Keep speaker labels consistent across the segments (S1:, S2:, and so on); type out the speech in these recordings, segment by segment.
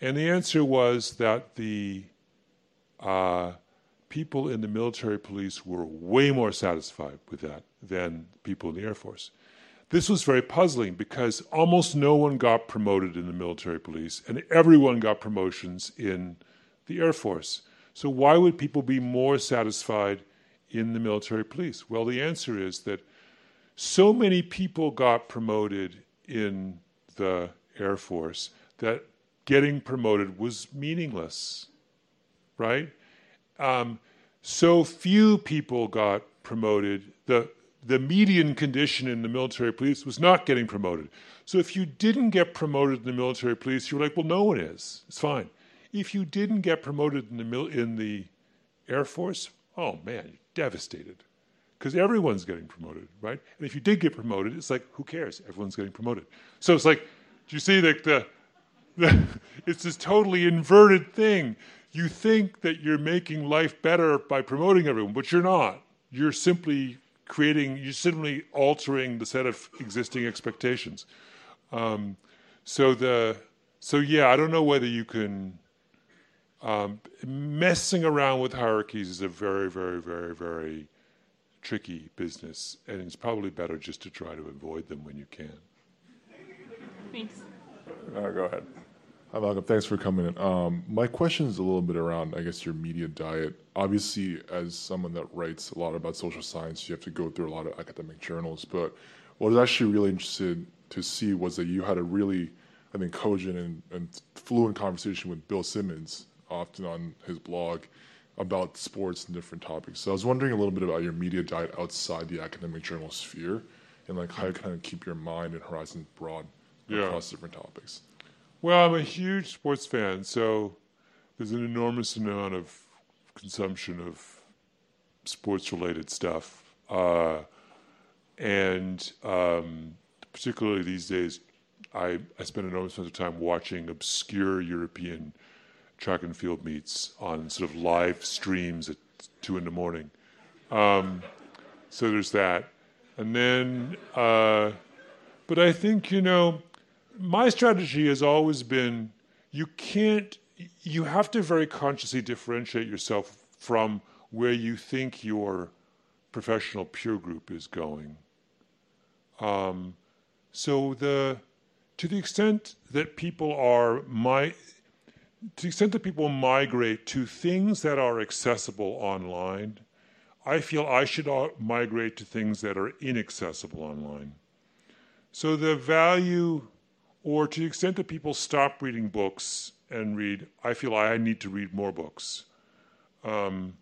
S1: And the answer was that the uh, people in the military police were way more satisfied with that than people in the Air Force. This was very puzzling because almost no one got promoted in the military police and everyone got promotions in the Air Force. So, why would people be more satisfied in the military police? Well, the answer is that so many people got promoted in the Air Force that getting promoted was meaningless, right? Um, so few people got promoted. The the median condition in the military police was not getting promoted. So if you didn't get promoted in the military police, you were like, well, no one is. It's fine. If you didn't get promoted in the mil- in the Air Force, oh man, you're devastated because everyone's getting promoted, right? And if you did get promoted, it's like, who cares? Everyone's getting promoted. So it's like, do you see that the, the it's this totally inverted thing. You think that you're making life better by promoting everyone, but you're not. You're simply creating, you're simply altering the set of existing expectations. Um, so the, so yeah, I don't know whether you can. Um, messing around with hierarchies is a very, very, very, very tricky business, and it's probably better just to try to avoid them when you can.
S2: Thanks.
S3: Uh, go ahead. Hi, Malcolm. Thanks for coming in. Um, my question is a little bit around, I guess, your media diet. Obviously, as someone that writes a lot about social science, you have to go through a lot of academic journals. But what I was actually really interested to see was that you had a really, I think, cogent and, and fluent conversation with Bill Simmons, often on his blog, about sports and different topics. So I was wondering a little bit about your media diet outside the academic journal sphere, and like how you kind of keep your mind and horizons broad
S1: Yeah.
S3: across different topics.
S1: Well, I'm a huge sports fan, so there's an enormous amount of consumption of sports related stuff. Uh, and um, particularly these days, I, I spend an enormous amount of time watching obscure European track and field meets on sort of live streams at two in the morning. Um, so there's that. And then, uh, but I think, you know, my strategy has always been you can't you have to very consciously differentiate yourself from where you think your professional peer group is going. Um, so the to the extent that people are my to the extent that people migrate to things that are accessible online i feel i should migrate to things that are inaccessible online. So the value or to the extent that people stop reading books and read, I feel I need to read more books. Um,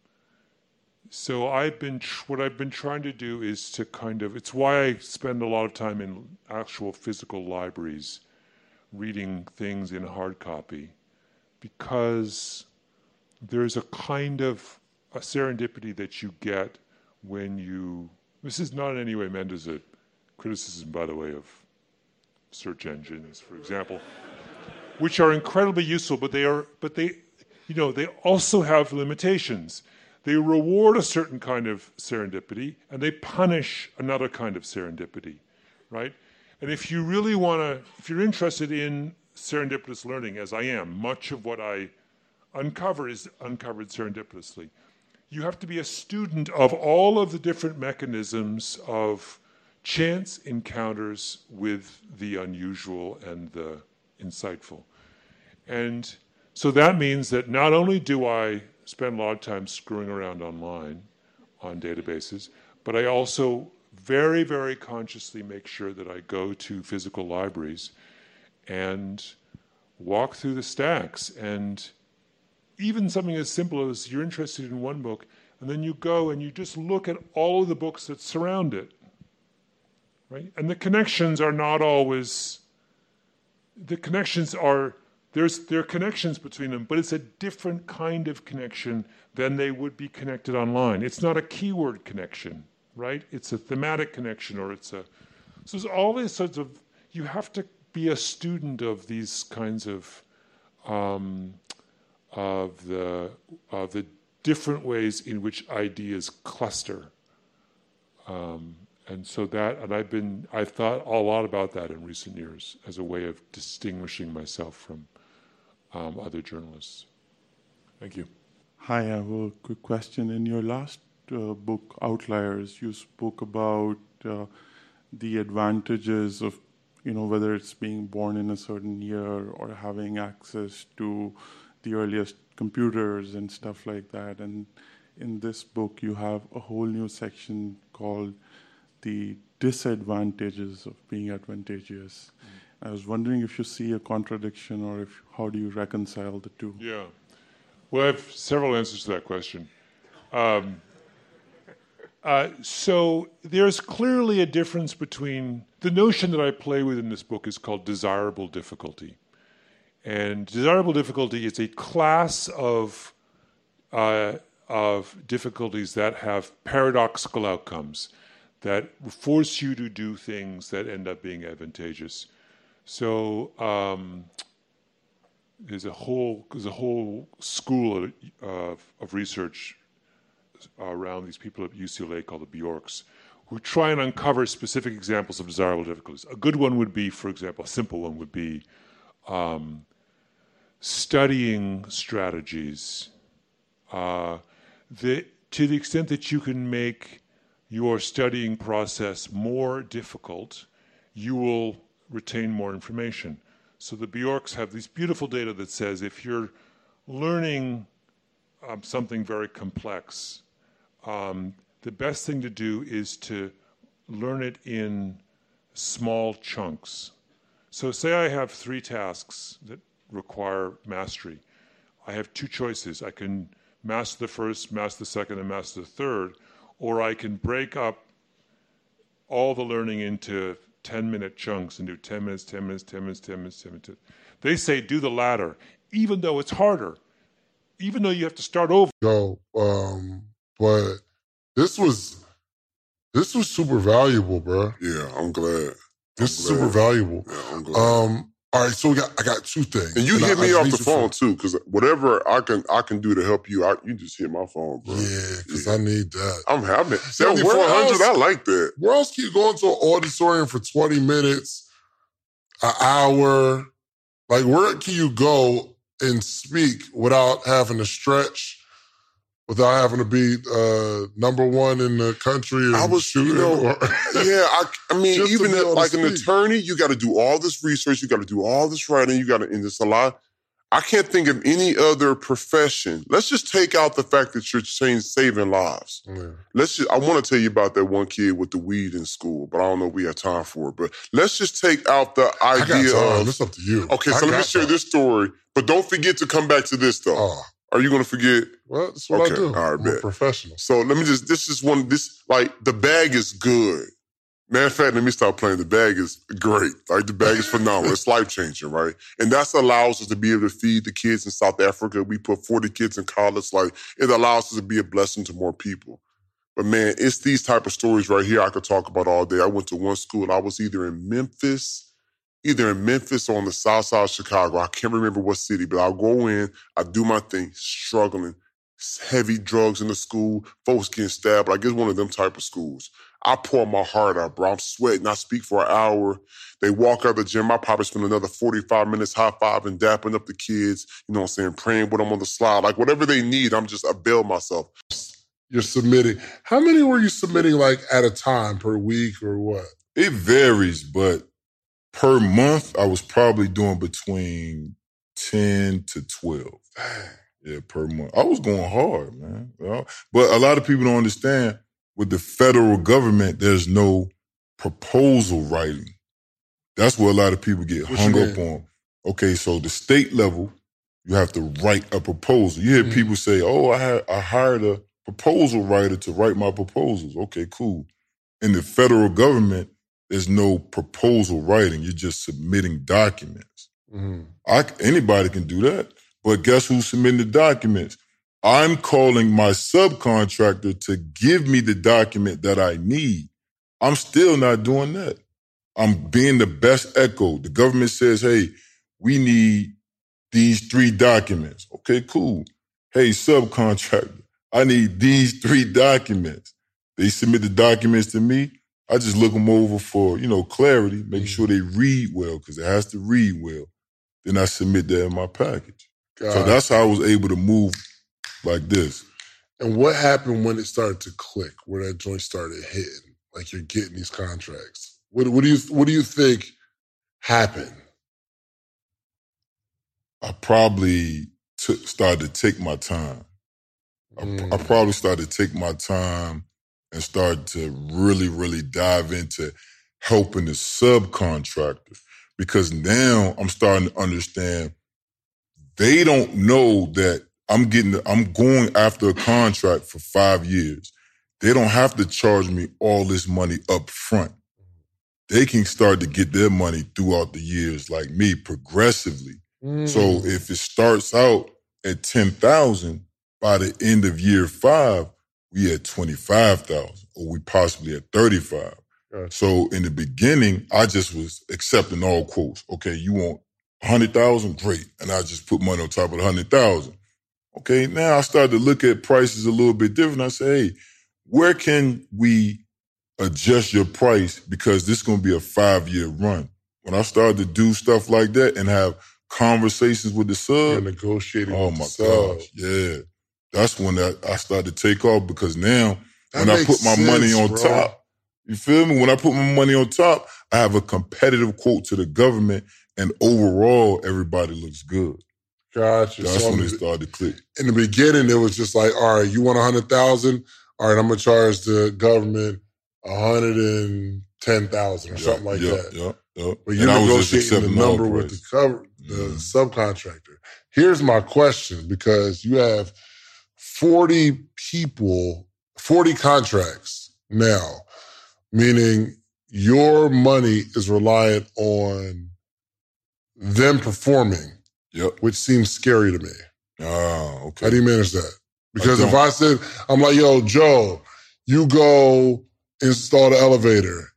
S1: so I've been tr- what I've been trying to do is to kind of it's why I spend a lot of time in actual physical libraries reading things in hard copy because there's a kind of a serendipity that you get when you this is not in any way meant as a criticism by the way of search engines, for example, which are incredibly useful, but they are, but they, you know, they also have limitations. They reward a certain kind of serendipity, and they punish another kind of serendipity, right? And if you really want to, if you're interested in serendipitous learning, as I am, much of what I uncover is uncovered serendipitously. You have to be a student of all of the different mechanisms of chance encounters with the unusual and the insightful. And so that means that not only do I spend a lot of time screwing around online on databases, but I also very, very consciously make sure that I go to physical libraries and walk through the stacks. And even something as simple as you're interested in one book, and then you go and you just look at all of the books that surround it right? And the connections are not always. The connections are there's there are connections between them, but it's a different kind of connection than they would be connected online. It's not a keyword connection, right? It's a thematic connection, or it's a. So there's all these sorts of. You have to be a student of these kinds of. Um, of the of the different ways in which ideas cluster. Um, and so that, and I've been, I've thought a lot about that in recent years as a way of distinguishing myself from um, other journalists.
S3: Thank you.
S4: Hi, I have a quick question. In your last uh, book, Outliers, you spoke about uh, the advantages of, you know, whether it's being born in a certain year or having access to the earliest computers and stuff like that. And in this book, you have a whole new section called the disadvantages of being advantageous. Mm. I was wondering if you see a contradiction or if how do you reconcile the two?
S1: Yeah. Well, I have several answers to that question. Um, uh, so there's clearly a difference between the notion that I play with in this book is called desirable difficulty. And desirable difficulty is a class of, uh, of difficulties that have paradoxical outcomes that force you to do things that end up being advantageous. So um, there's a whole there's a whole school of, of research around these people at UCLA called the Bjorks, who try and uncover specific examples of desirable difficulties. A good one would be, for example, a simple one would be um, studying strategies. Uh, the, to the extent that you can make your studying process more difficult, you will retain more information. So the Bjorks have these beautiful data that says if you're learning um, something very complex, um, the best thing to do is to learn it in small chunks. So, say I have three tasks that require mastery. I have two choices. I can master the first, master the second, and master the third, or I can break up all the learning into 10 minute chunks and do 10 minutes, 10 minutes, 10 minutes, 10 minutes, 10 minutes. They say do the latter, even though it's harder, even though you have to start over.
S5: Go, um, but this was this was super valuable, bro.
S6: Yeah, I'm glad.
S5: This is super valuable.
S6: Yeah, I'm glad.
S5: Um, all right, so we got I got two things.
S6: and you
S5: And
S6: hit
S5: I-
S6: me
S5: I
S6: off the phone too, because whatever I can I can do to help you, I, you just hit my phone, bro.
S5: Yeah, because
S6: Yeah.
S5: I need that.
S6: I'm happy. Seventy four hundred. I like that.
S5: Where else can you go into an auditorium for 20 minutes, an hour? Like, where can you go and speak without having to stretch, without having to be uh, number one in the country?
S6: I was, you
S5: shooting?
S6: know,
S5: or-
S6: yeah. I, I mean, even
S5: be able to
S6: like an attorney, you got to do all this research, you got to do all this writing, you got to, and it's a lot. I can't think of any other profession. Let's just take out the fact that you're saying saving lives.
S5: Yeah.
S6: Let's just, I want to tell you about that one kid with the weed in school, but I don't know if we have time for it. But let's just take out the idea of,
S5: It's up to you.
S6: okay,
S5: I
S6: so let me share
S5: time.
S6: this story, but don't forget to come back to this though.
S5: Oh,
S6: Are you going to forget?
S5: well, that's what
S6: Okay,
S5: I do.
S6: all right,
S5: a professional.
S6: So let me just, this is one, this, like, the bag is good. Matter of fact, let me stop playing. The bag is great. Like, the bag is phenomenal. it's life changing, right? And that allows us to be able to feed the kids in South Africa. We put 40 kids in college. Like, it allows us to be a blessing to more people. But man, it's these type of stories right here I could talk about all day. I went to one school. I was either in Memphis, either in Memphis or on the south side of Chicago. I can't remember what city, but I'll go in, I do my thing, struggling, heavy drugs in the school, folks getting stabbed. Like it's one of them type of schools. I pour my heart out, bro. I'm sweating. I speak for an hour. They walk out of the gym. I probably spend another 45 minutes high fiving, dapping up the kids, you know what I'm saying, praying with them on the slide. Like whatever they need, I'm just, I bail myself.
S5: You're submitting. How many were you submitting like at a time per week or what?
S7: It varies, but per month, I was probably doing between 10 to 12. Yeah, per month. I was going hard, man. But a lot of people don't understand with the federal government, there's no proposal writing. That's where a lot of people get
S5: What
S7: hung up on. Okay, so the state level, you have to write a proposal. You hear
S5: Mhm.
S7: people say, "Oh, I had I hired a proposal writer to write my proposals." Okay, cool. In the federal government, there's no proposal writing. You're just submitting documents.
S5: Mhm.
S7: I, anybody can do that. But guess who's submitting the documents? I'm calling my subcontractor to give me the document that I need. I'm still not doing that. I'm being the best echo. The government says, hey, we need these three documents. Okay, cool. Hey, subcontractor, I need these three documents. They submit the documents to me. I just look them over for, you know, clarity, making sure they read well, because it has to read well. then I submit that in my package.
S5: God.
S7: So that's how I was able to move like this.
S5: And what happened when it started to click, where that joint started hitting? Like you're getting these contracts. What, what do you what do you think happened?
S7: I probably took, started to take my time. I,
S5: Mm.
S7: I probably started to take my time and started to really, really dive into helping the subcontractor because now I'm starting to understand they don't know that I'm getting, I'm going after a contract for five years. They don't have to charge me all this money up front. They can start to get their money throughout the years like me progressively. So
S5: Mm.
S7: if it starts out at 10,000, by the end of year five, we at 25,000 or we possibly at 35.
S5: Gotcha.
S7: So in the beginning, I just was accepting all quotes. Okay, you want 100,000? Great. And I just put money on top of the 100,000. Okay, now I started to look at prices a little bit different. I say, hey, where can we adjust your price because this is going to be a five year run? When I started to do stuff like that and have conversations with the
S5: You're
S7: sub,
S5: negotiating.
S7: oh
S5: with
S7: my
S5: the sub.
S7: gosh, yeah, that's when that I started to take off because now
S5: That
S7: when I put my money on
S5: bro.
S7: top, you feel me? When I put my money on top, I have a competitive quote to the government, and overall, everybody looks good.
S5: Gotcha.
S7: That's
S5: So
S7: when it started to click.
S5: in the beginning, it was just like, all right, you want a hundred thousand? All right, I'm gonna charge the government a hundred and ten thousand or something like
S7: yeah,
S5: that.
S7: Yeah, yeah.
S5: But you're
S7: I just
S5: negotiating the number with the cover, the
S7: Mhm.
S5: subcontractor. Here's my question: because you have 40 people, 40 contracts now, meaning your money is reliant on them performing,
S7: Yep.
S5: which seems scary to me.
S7: Ah, okay.
S5: How do you manage that? Because if. I said, I'm like, yo, Joe, you go install the elevator,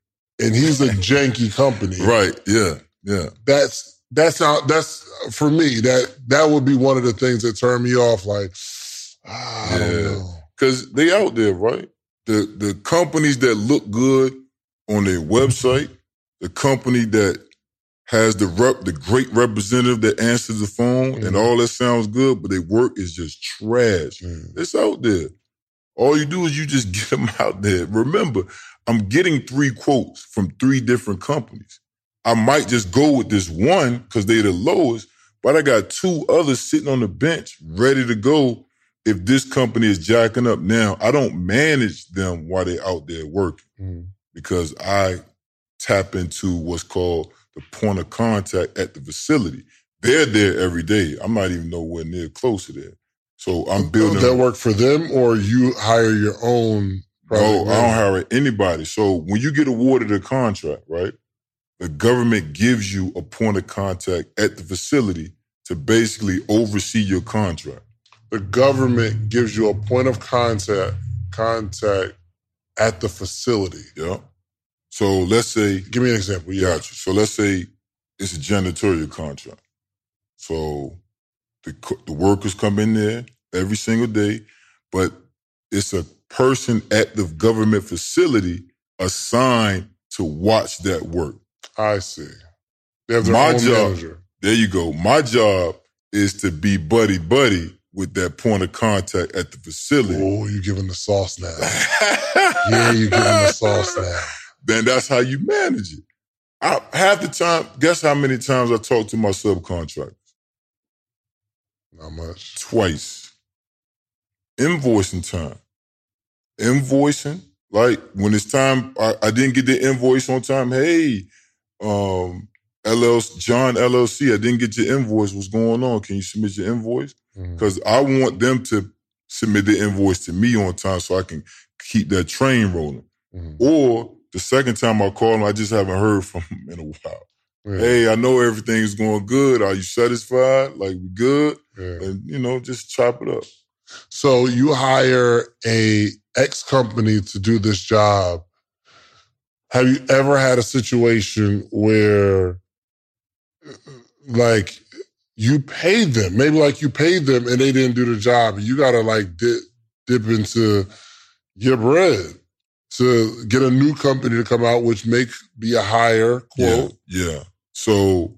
S5: and he's a janky company,
S7: right. Yeah. Yeah.
S5: that's that's not that's for me that that would be one of the things that turn me off like I
S7: Yeah.
S5: know.
S7: Cause they out there, right? The the companies that look good on their website, the company that has the rep, the great representative that answers the phone and
S5: Mhm.
S7: all that sounds good, but their work is just trash.
S5: Mm.
S7: It's out there. All you do is you just get them out there. Remember, I'm getting three quotes from three different companies. I might just go with this one because they're the lowest, but I got two others sitting on the bench ready to go if this company is jacking up now. I don't manage them while they're out there working
S5: Mm.
S7: because I tap into what's called the point of contact at the facility. They're there every day. I'm not even nowhere near close to there. So I'm building
S5: Does that work for them or you hire your own
S7: no, I don't hire anybody. So when you get awarded a contract, right, the government gives you a point of contact at the facility to basically oversee your contract.
S5: The government gives you a point of contact contact at the facility
S7: Yeah. So let's say,
S5: give me an example yeah
S7: got you. So let's say it's a janitorial contract. So the the workers come in there every single day, but it's a person at the government facility assigned to watch that work.
S5: I see they have their
S7: My
S5: own
S7: job-
S5: manager
S7: There you go. My job is to be buddy buddy with that point of contact at the facility.
S5: oh you're giving the sauce now yeah you're giving the sauce now
S7: Then that's how you manage it. I, half the time, guess how many times I talk to my subcontractor?
S5: not much
S7: Twice. Invoicing time. Invoicing, like when it's time, I, I didn't get the invoice on time. Hey, um, LLC, John LLC, I didn't get your invoice. What's going on? Can you submit your invoice?
S5: Mhm.
S7: because I want them to submit the invoice to me on time so I can keep that train rolling.
S5: Mhm.
S7: Or the second time I call them, I just haven't heard from them in a while.
S5: Yeah,
S7: Hey, I know everything's going good. Are you satisfied? Like we good?
S5: yeah.
S7: And you know, just chop it up.
S5: So you hire a ex company to do this job. Have you ever had a situation where like you paid them, maybe like you paid them and they didn't do the job you got to like dip, dip into your bread to get a new company to come out, which may be a higher quote.
S7: yeah. So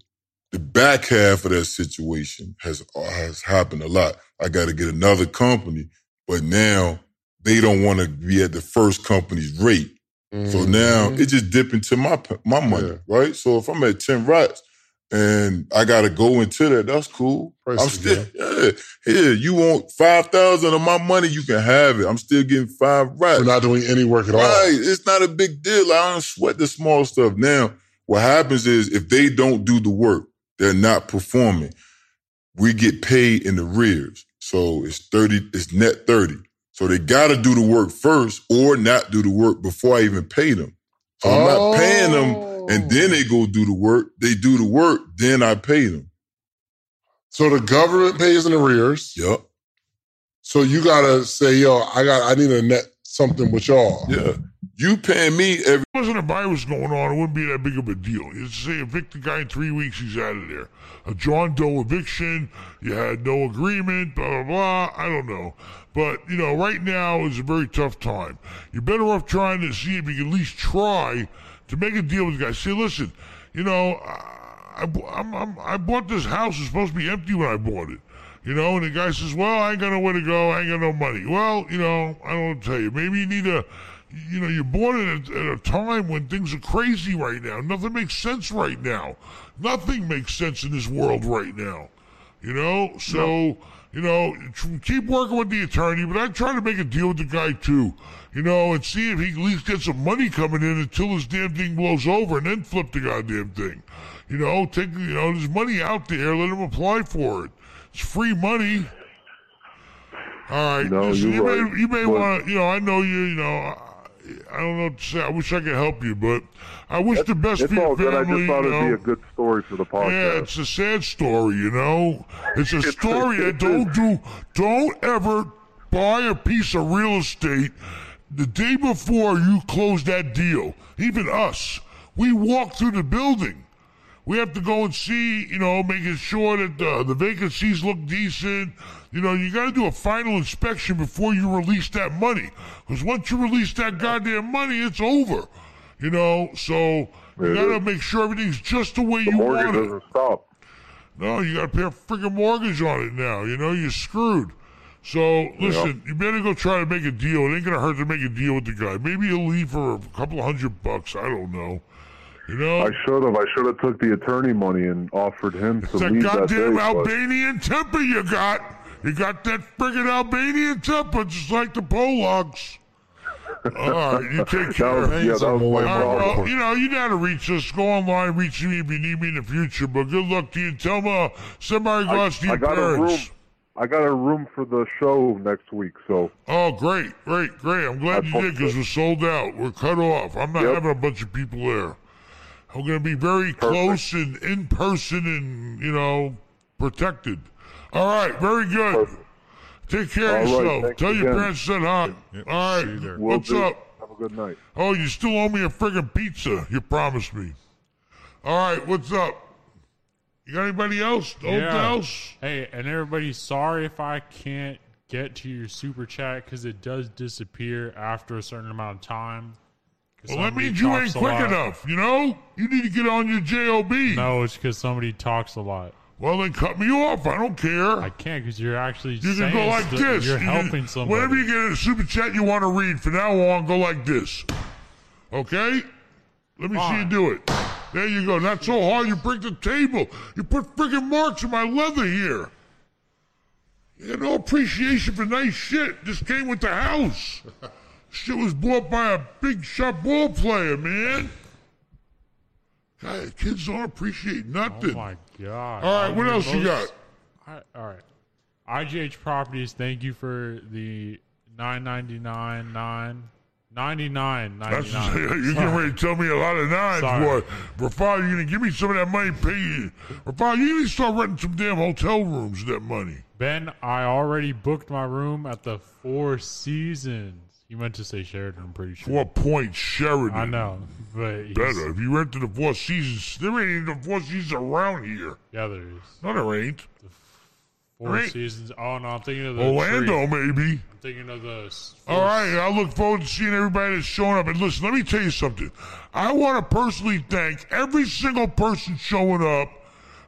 S7: The back half of that situation has has happened a lot. I got to get another company, but now they don't want to be at the first company's rate. So now
S5: Mhm.
S7: it just dip into my my money,
S5: Yeah.
S7: right? So if I'm at ten rats and I got to go into that, that's cool.
S5: Price
S7: I'm still yeah. Here, you want five thousand of my money, you can have it. I'm still getting five rats.
S5: We're not doing any work at all.
S7: Right. It's not a big deal. I don't sweat the small stuff. Now, what happens is if they don't do the work, they're not performing. We get paid in the rears, So it's 30, it's net 30. So they gotta do the work first or not do the work before I even pay them. So I'm not paying them oh. And then they go do the work. They do the work, then I pay them.
S5: So the government pays in arrears.
S7: Yep.
S5: So you gotta say, yo, I got, I need to net something with y'all.
S7: Yeah. You paying me every
S8: If wasn't a virus going on, it wouldn't be that big of a deal. You just say evict the guy in three weeks, he's out of there. A John Doe eviction, you had no agreement, blah blah blah. I don't know, but you know, right now is a very tough time. You're better off trying to see if you can at least try to make a deal with the guy. Say, listen, you know, I, I'm, I'm, I bought this house. It's supposed to be empty when I bought it. You know, and the guy says, "Well, I ain't got nowhere to go. I ain't got no money." Well, you know, I don't know to tell you. Maybe you need a, you know, you bought it at a, at a time when things are crazy right now. Nothing makes sense right now. Nothing makes sense in this world right now. You know, so you know, keep working with the attorney, but I try to make a deal with the guy too. You know, and see if he at least gets some money coming in until this damn thing blows over, and then flip the goddamn thing. You know, take you know, there's money out there. Let him apply for it. It's free money. All right,
S9: No,
S8: listen, you
S9: you're
S8: may
S9: right,
S8: you may want to. You know, I know you. You know, I, I don't know what to say. I wish I could help you, but I wish the best
S9: It's
S8: for
S9: all
S8: your
S9: good. I
S8: family.
S9: just thought
S8: you
S9: it'd be a good story for the podcast.
S8: Yeah, it's a sad story, you know. It's a story I don't do. Don't ever buy a piece of real estate the day before you close that deal. Even us, we walk through the building. We have to go and see, you know, making sure that uh, the vacancies look decent. You know, you got to do a final inspection before you release that money. Because once you release that goddamn money, it's over. You know, so you got to make sure everything's just the way
S9: the
S8: you want it.
S9: doesn't stop.
S8: No, you got to pay a freaking mortgage on it now. You know, you're screwed. So listen, you better go try to make a deal. It ain't gonna hurt to make a deal with the guy. Maybe he'll leave for a couple of hundred bucks. I don't know. You know,
S9: I should have. I should have took the attorney money and offered him to
S8: it's that
S9: leave that day.
S8: goddamn
S9: but-
S8: Albanian temper you got. You got that friggin' Albanian temper, just like the Polacks. All right, you take care.
S9: was, yeah, that was my
S8: right, well, you know, you know how to reach us. Go online, reach me if you need me in the future. But good luck to you. Tell uh, me, send my regards to
S9: I
S8: your
S9: parents. a room.
S8: Parents.
S9: I got a room for the show next week, so
S8: Oh, great, great, great. I'm glad
S9: I
S8: you did because we're sold out. We're cut off. I'm not
S9: Yep.
S8: having a bunch of people there. I'm going to be very close and in person and, you know, protected. All right, very good. Take care of yourself.
S9: thanks
S8: Tell your
S9: again.
S8: parents I said hi. All right, what's
S9: do.
S8: up?
S9: Have a good night.
S8: Oh, you still owe me a friggin' pizza. You promised me. All right, what's up? You got anybody else?
S10: Yeah.
S8: else?
S10: Hey, and everybody, sorry if I can't get to your super chat because it does disappear after a certain amount of time.
S8: Well, that means you ain't quick
S10: lot.
S8: enough, you know? You need to get on your JOB.
S10: No, it's because somebody talks a lot.
S8: Well, then cut me off. I don't care.
S10: I can't because you're actually
S8: You can go like this.
S10: You're
S8: You can-
S10: helping somebody.
S8: Whenever you get in a super chat you want to read, from now on, go like this. Okay? Let me see you do it. There you go. Not so hard. You break the table. You put friggin' marks in my leather here. You got no appreciation for nice shit. This came with the house. Shit was bought by a big shot ball player, man. God, kids don't appreciate nothing.
S10: oh my god!
S8: All right, what
S10: I'm
S8: else you got?
S10: I, all right, IGH Properties. Thank you for the nine ninety nine nine ninety nine
S8: That's
S10: ninety nine.
S8: you're getting ready to tell me a lot of nines,
S10: Sorry.
S8: boy. Rafal, you're gonna give me some of that money, pay you. Rafal, you need to start renting some damn hotel rooms with that money.
S10: Ben, I already booked my room at the Four Seasons. You meant to say Sheraton, I'm pretty sure.
S8: Four Point Sheraton.
S10: I know, but he's,
S8: Better. If you rented the Four Seasons, there ain't even the Four Seasons around here.
S10: Yeah, there is
S8: No, there ain't.
S10: Four
S8: Right.
S10: Seasons. Oh no, I'm thinking of the
S8: Orlando,
S10: tree.
S8: maybe.
S10: I'm thinking of the. s-
S8: All right, I look forward to seeing everybody that's showing up. And listen, let me tell you something. I want to personally thank every single person showing up.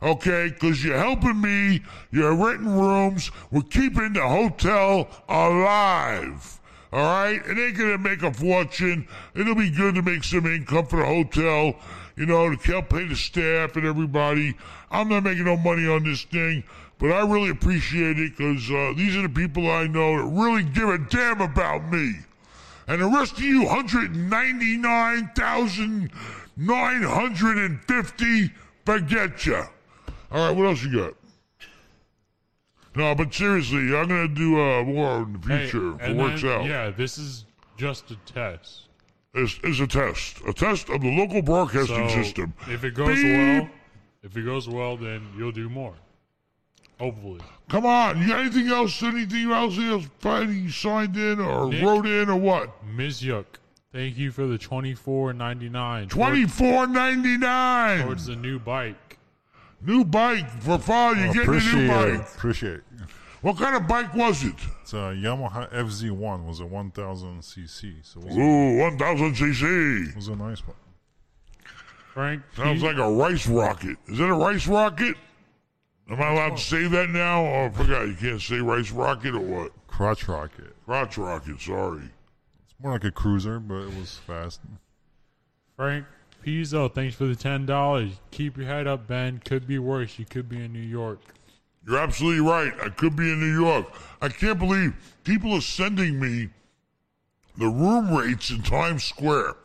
S8: okay? Because you're helping me. You're renting rooms. We're keeping the hotel alive. All right, it ain't gonna make a fortune. It'll be good to make some income for the hotel. You know, to help pay the staff and everybody. I'm not making no money on this thing, but I really appreciate it because uh, these are the people I know that really give a damn about me. And the rest of you, 199,950, forget ya. All right, what else you got? No, but seriously, I'm gonna do uh, more in the
S10: Hey,
S8: future if it works
S10: then-
S8: out.
S10: Yeah, this is just a test.
S8: It's, it's a test, a test of the local broadcasting
S10: So,
S8: system.
S10: If it goes
S8: Beep.
S10: well, if it goes well, then you'll do more. Hopefully.
S8: Come on, you got anything else? Anything else? else finally you signed in or
S10: Nick?
S8: wrote in or what?
S10: Ms. Yook, thank you for the twenty four ninety nine.
S8: Twenty four ninety nine.
S10: towards the new bike.
S8: New bike for father. You getting a new
S11: appreciate
S8: bike?
S11: appreciate. It.
S8: What kind of bike was it?
S11: It's a Yamaha FZ1. Was a 1000 cc. So it was,
S8: Ooh, one thousand cc.
S11: was a nice one.
S10: Frank,
S8: Sounds
S10: P-
S8: like a rice rocket. Is it a rice rocket? Am I allowed to say that now? Oh, I forgot. You can't say rice rocket or what?
S11: Crotch rocket.
S8: Crotch rocket. Sorry.
S11: It's more like a cruiser, but it was fast.
S10: Frank Pizzo, thanks for the ten dollars. Keep your head up, Ben. Could be worse. You could be in New York.
S8: You're absolutely right. I could be in New York. I can't believe people are sending me the room rates in Times Square.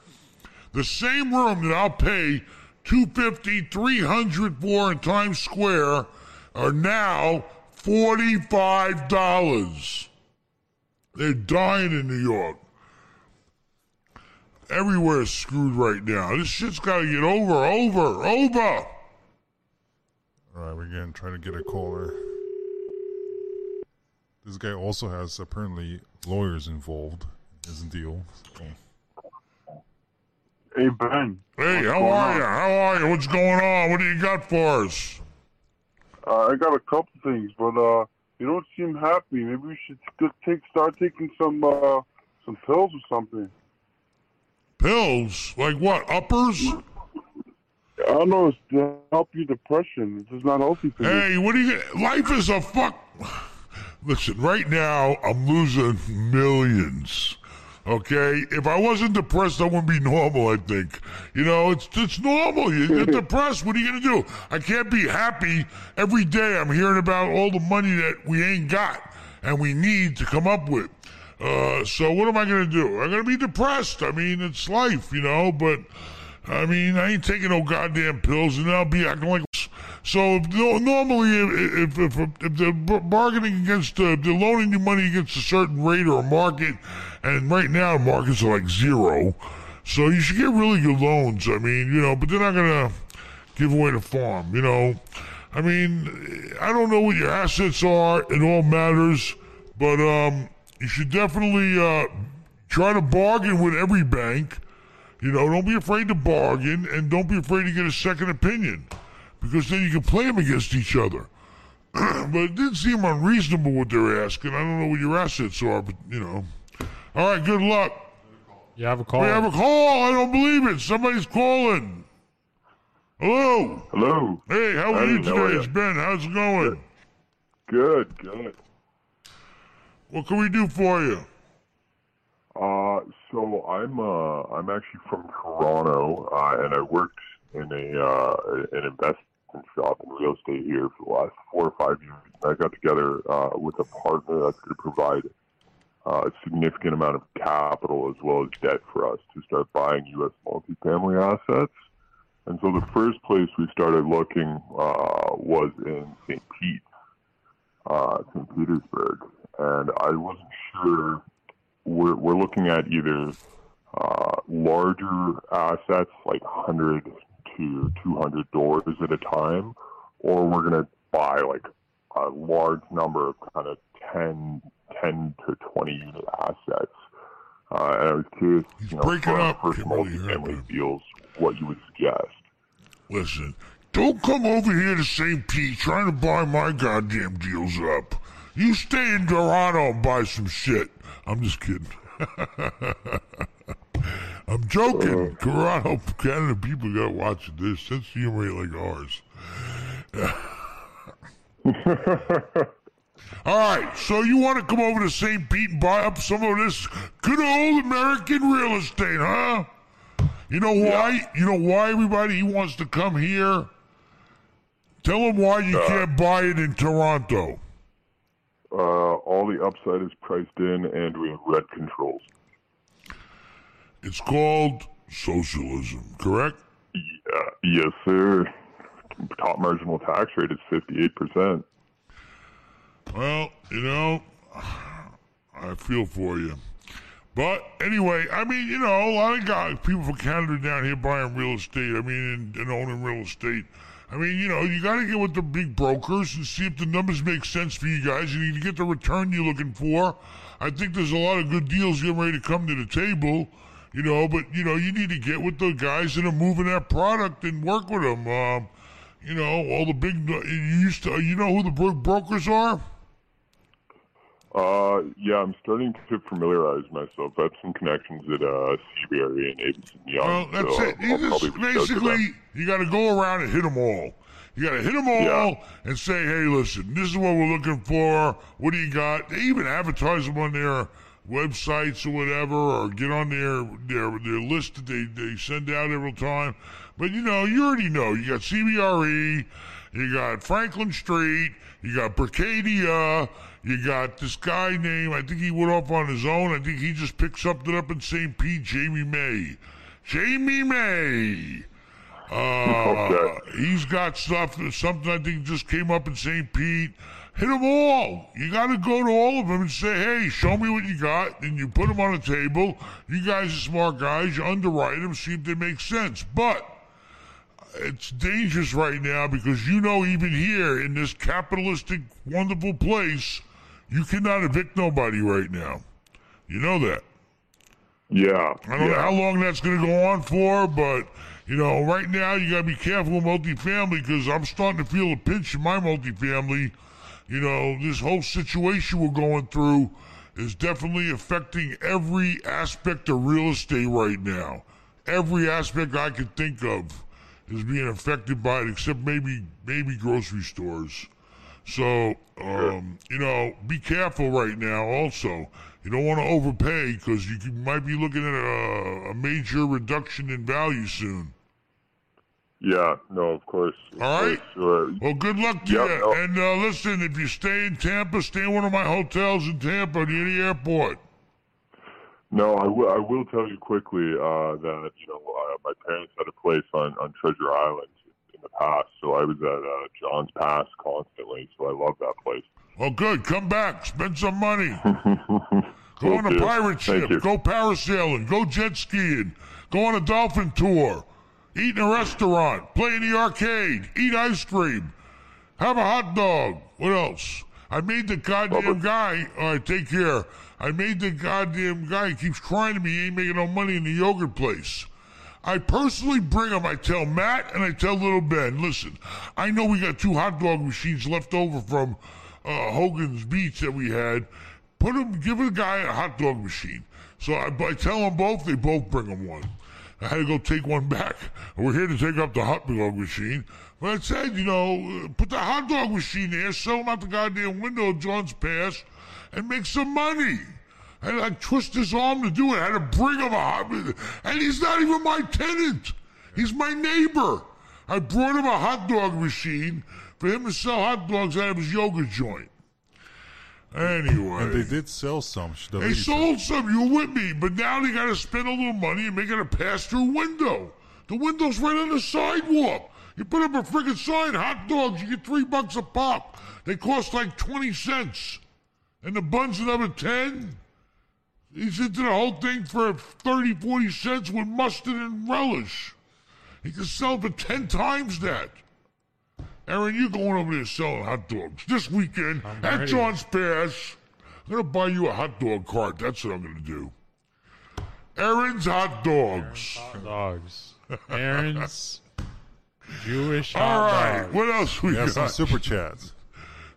S8: The same room that I'll pay 250 300 for in Times Square are now $45. They're dying in New York. Everywhere's screwed right now. This shit's got to get over, over, over.
S11: All right, we're gonna try to get a caller. This guy also has apparently lawyers involved in his deal. So.
S9: Hey Ben.
S8: Hey, how are
S9: on?
S8: you? How are you? What's going on? What do you got for us?
S9: Uh, I got a couple things, but uh, you don't seem happy. Maybe we should take start taking some uh, some pills or something.
S8: Pills? Like what? Uppers?
S9: I don't know. It's to help your depression. It's just not healthy for you.
S8: Hey, what do you? Life is a fuck. Listen, right now I'm losing millions. Okay, if I wasn't depressed, I wouldn't be normal. I think, you know, it's it's normal. You- You're depressed. What are you gonna do? I can't be happy every day. I'm hearing about all the money that we ain't got and we need to come up with. Uh, so what am I gonna do? I'm gonna be depressed. I mean, it's life, you know. But I mean, I ain't taking no goddamn pills, and I'll be acting like. So normally, if if, if, if they're bargaining against, uh, they're loaning you money against a certain rate or a market, and right now markets are like zero, so you should get really good loans. I mean, you know, but they're not gonna give away the farm. You know, I mean, I don't know what your assets are. It all matters, but um, you should definitely uh, try to bargain with every bank. You know, don't be afraid to bargain and don't be afraid to get a second opinion because then you can play them against each other. but it didn't seem unreasonable what they're asking. I don't know what your assets are, but you know. All right, good luck.
S10: You have a call.
S8: We have a call. I don't believe it. Somebody's calling. Hello.
S9: Hello.
S8: Hey, how are
S9: Hey,
S8: you
S9: how are
S8: today? It's Ben. How's it going?
S9: Good, good.
S8: What can we do for you?
S9: Uh, so I'm uh, I'm actually from Toronto, uh, and I worked in a uh, an investment shop in real estate here for the last four or five years. I got together uh, with a partner that's going to provide uh, a significant amount of capital as well as debt for us to start buying U.S. multifamily assets. And so the first place we started looking uh, was in St. Pete, uh, St. Petersburg, and I wasn't sure we're, we're looking at either uh, larger assets like 100 to 200 doors at a time, or we're going to buy like a large number of kind of 10, 10 to 20 unit assets. Uh, and I was curious, you know,
S8: breaking
S9: for
S8: up. Can't
S9: multifamily deals, what you would suggest.
S8: Listen, don't come over here to St. Pete trying to buy my goddamn deals up. You stay in Toronto and buy some shit. I'm just kidding. I'm joking. Toronto, Canada people got watching this. Sense of humor ain't like ours. All right, so you want to come over to St. Pete and buy up some of this good old American real estate, huh? You know why? You know why everybody wants to come here? Tell them why you can't buy it in Toronto.
S9: Uh, all the upside is priced in, and we have rent controls.
S8: It's called socialism, correct?
S9: Yeah, yes, sir. Top marginal tax rate is fifty-eight percent.
S8: Well, you know, I feel for you. But anyway, I mean, you know, a lot of guys, people from Canada down here buying real estate. I mean, and, and owning real estate. I mean, you know, you got to get with the big brokers and see if the numbers make sense for you guys. You need to get the return you're looking for. I think there's a lot of good deals getting ready to come to the table. You know, but you know, you need to get with the guys that are moving that product and work with them. Um, you know, all the big. You used to. You know who the bro- brokers are?
S9: Uh, yeah, I'm starting to familiarize myself. I have some connections at uh, CBRE and Avison Young.
S8: Well, that's
S9: so
S8: it. You just
S9: probably reach out to them.
S8: basically you got to go around and hit them all. You got to hit them all and say, "Hey, listen, this is what we're looking for. What do you got?" They even advertise them on their websites or whatever, or get on their their their list that they they send out every time. But you know, you already know. You got CBRE, you got Franklin Street, you got Berkadia. You got this guy named, I think he went off on his own. I think he just picked something up in St. Pete, Jamie May. Jamie May. Uh, He's got stuff, something I think just came up in St. Pete. Hit them all. You got to go to all of them and say, hey, show me what you got. And you put them on a table. You guys are smart guys. You underwrite them, see if they make sense. But it's dangerous right now because you know, even here in this capitalistic, wonderful place, you cannot evict nobody right now. You know that.
S9: Yeah.
S8: I don't know how long that's going to go on for, but you know, right now you got to be careful with multifamily because I'm starting to feel a pinch in my multifamily. You know, this whole situation we're going through is definitely affecting every aspect of real estate right now. Every aspect I could think of is being affected by it, except maybe maybe grocery stores. So, um, you know, be careful right now. Also, you don't want to overpay because you might be looking at a, a major reduction in value soon.
S9: Yeah, no, of course. Of
S8: All right.
S9: course.
S8: Well, good luck to you.
S9: no.
S8: And uh, listen, if you stay in Tampa, stay in one of my hotels in Tampa near the airport.
S9: No, I will. I will tell you quickly uh, that you know uh, my parents had a place on on Treasure Island in the past, so I was at uh, John's Pass constantly. So I love that place.
S8: Well, good. Come back. Spend some money. Go on a pirate ship. Go parasailing. Go jet skiing. Go on a dolphin tour. Eat in a restaurant. Play in the arcade. Eat ice cream. Have a hot dog. What else? I made the goddamn guy. All right, take care. I made the goddamn guy. He keeps crying to me. He ain't making no money in the yogurt place. I personally bring him. I tell Matt and I tell little Ben, listen, I know we got two hot dog machines left over from uh, Hogan's Beach that we had. Put him, give a guy a hot dog machine. So I, I tell them both, they both bring him one. I had to go take one back. We're here to take up the hot dog machine. But I said, you know, put the hot dog machine there, sell him out the goddamn window of John's Pass, and make some money. I had to like twist his arm to do it. I had to bring him a hot, and he's not even my tenant. He's my neighbor. I brought him a hot dog machine for him to sell hot dogs out of his yoga joint. Anyway.
S11: And they did sell some. The
S8: They
S11: said.
S8: sold some. You with me, but now they got to spend a little money and make it a pass-through window. The window's right on the sidewalk. You put up a friggin' sign, hot dogs. You get three bucks a pop. They cost like twenty cents, and the buns another ten. He's into the whole thing for 30, 40 cents with mustard and relish. He can sell for ten times that. Aaron, you're going over there selling hot dogs this weekend at
S10: ready.
S8: John's Pass. I'm gonna buy you a hot dog cart. That's what I'm gonna do. Aaron's hot dogs.
S10: Hot dogs. Aaron's Jewish
S8: All
S10: hot
S8: right.
S10: dogs.
S8: What else we
S11: We
S8: got?
S11: some super chats.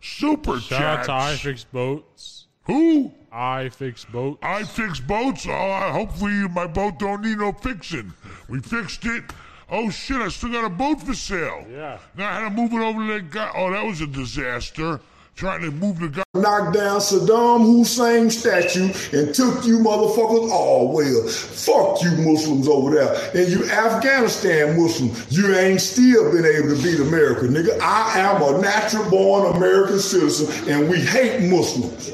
S8: Super
S10: Shout out
S8: chats.
S10: to I Fix Boats.
S8: Who?
S10: I Fix Boats.
S8: I fix boats. Oh, hopefully my boat don't need no fixing. We fixed it. Oh shit! I still got a boat for sale.
S10: Yeah.
S8: Now I had to move it over to that guy. Oh, that was a disaster. Trying to move the guy.
S12: knocked down Saddam Hussein's statue and took you motherfuckers all well. Fuck you Muslims over there. And you Afghanistan Muslims, you ain't still been able to beat America, nigga. I am a natural born American citizen and we hate Muslims.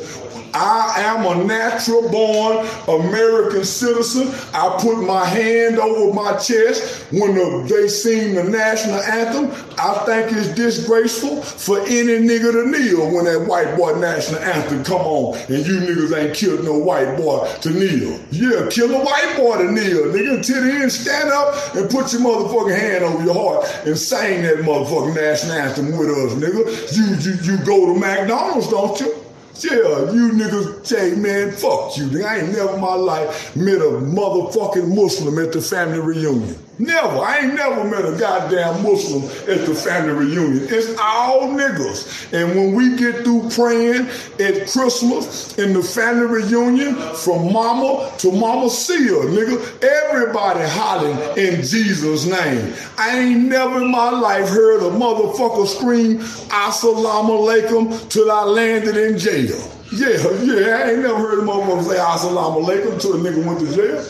S12: I am a natural born American citizen. I put my hand over my chest when the, they sing the national anthem. I think it's disgraceful for any nigga to kneel when that white boy national anthem come on and you niggas ain't killed no white boy to kneel. Yeah, kill a white boy to kneel. Nigga, till the end, stand up and put your motherfucking hand over your heart and sing that motherfucking national anthem with us, nigga. You, you, you go to McDonald's, don't you? Yeah, you niggas say, man, fuck you. I ain't never in my life met a motherfucking Muslim at the family reunion. Never. I ain't never met a goddamn Muslim at the family reunion. It's all niggas. And when we get through praying at Christmas in the family reunion, from mama to mama Sia, nigga, everybody hollering in Jesus' name. I ain't never in my life heard a motherfucker scream, Assalamu alaikum, till I landed in jail. Yeah, yeah, I ain't never heard a motherfucker say Assalamu alaikum till a nigga went to jail.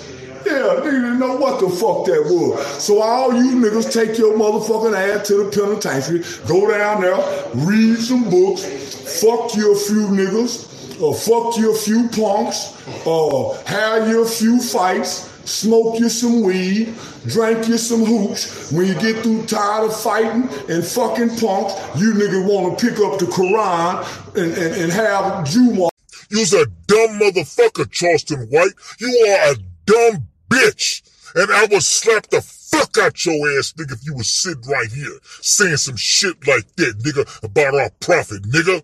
S12: Yeah, nigga didn't know what the fuck that was. So all you niggas take your motherfucking ass to the penitentiary, go down there, read some books, fuck you a few niggas, or fuck you a few punks, or have you a few fights, smoke you some weed, drink you some hooch. When you get through tired of fighting and fucking punks, you niggas want to pick up the Quran and, and, and have Juma.
S13: You's a dumb motherfucker, Charleston White. You are a dumb bitch. And I would slap the fuck out your ass, nigga, if you was sitting right here saying some shit like that, nigga, about our prophet, nigga.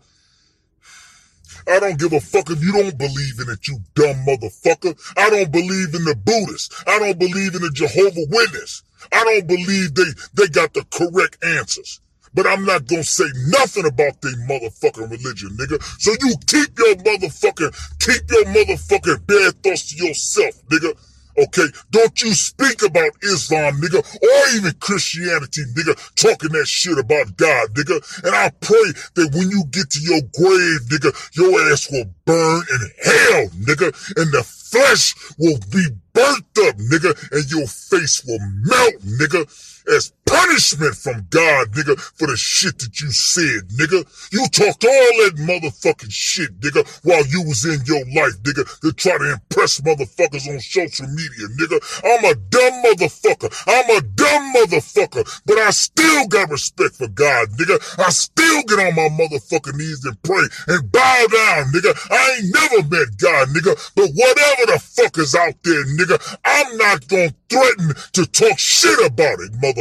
S13: I don't give a fuck if you don't believe in it, you dumb motherfucker. I don't believe in the Buddhists. I don't believe in the Jehovah Witness. I don't believe they, they got the correct answers. But I'm not gonna say nothing about their motherfucking religion, nigga. So you keep your motherfucking, keep your motherfucking bad thoughts to yourself, nigga. Okay, don't you speak about Islam, nigga, or even Christianity, nigga, talking that shit about God, nigga. And I pray that when you get to your grave, nigga, your ass will burn in hell, nigga, and the flesh will be burnt up, nigga, and your face will melt, nigga, as punishment from God, nigga, for the shit that you said, nigga. You talked all that motherfucking shit, nigga, while you was in your life, nigga, to try to impress motherfuckers on social media, nigga. I'm a dumb motherfucker. I'm a dumb motherfucker, but I still got respect for God, nigga. I still get on my motherfucking knees and pray and bow down, nigga. I ain't never met God, nigga, but whatever the fuck is out there, nigga, I'm not gonna threaten to talk shit about it, motherfucker.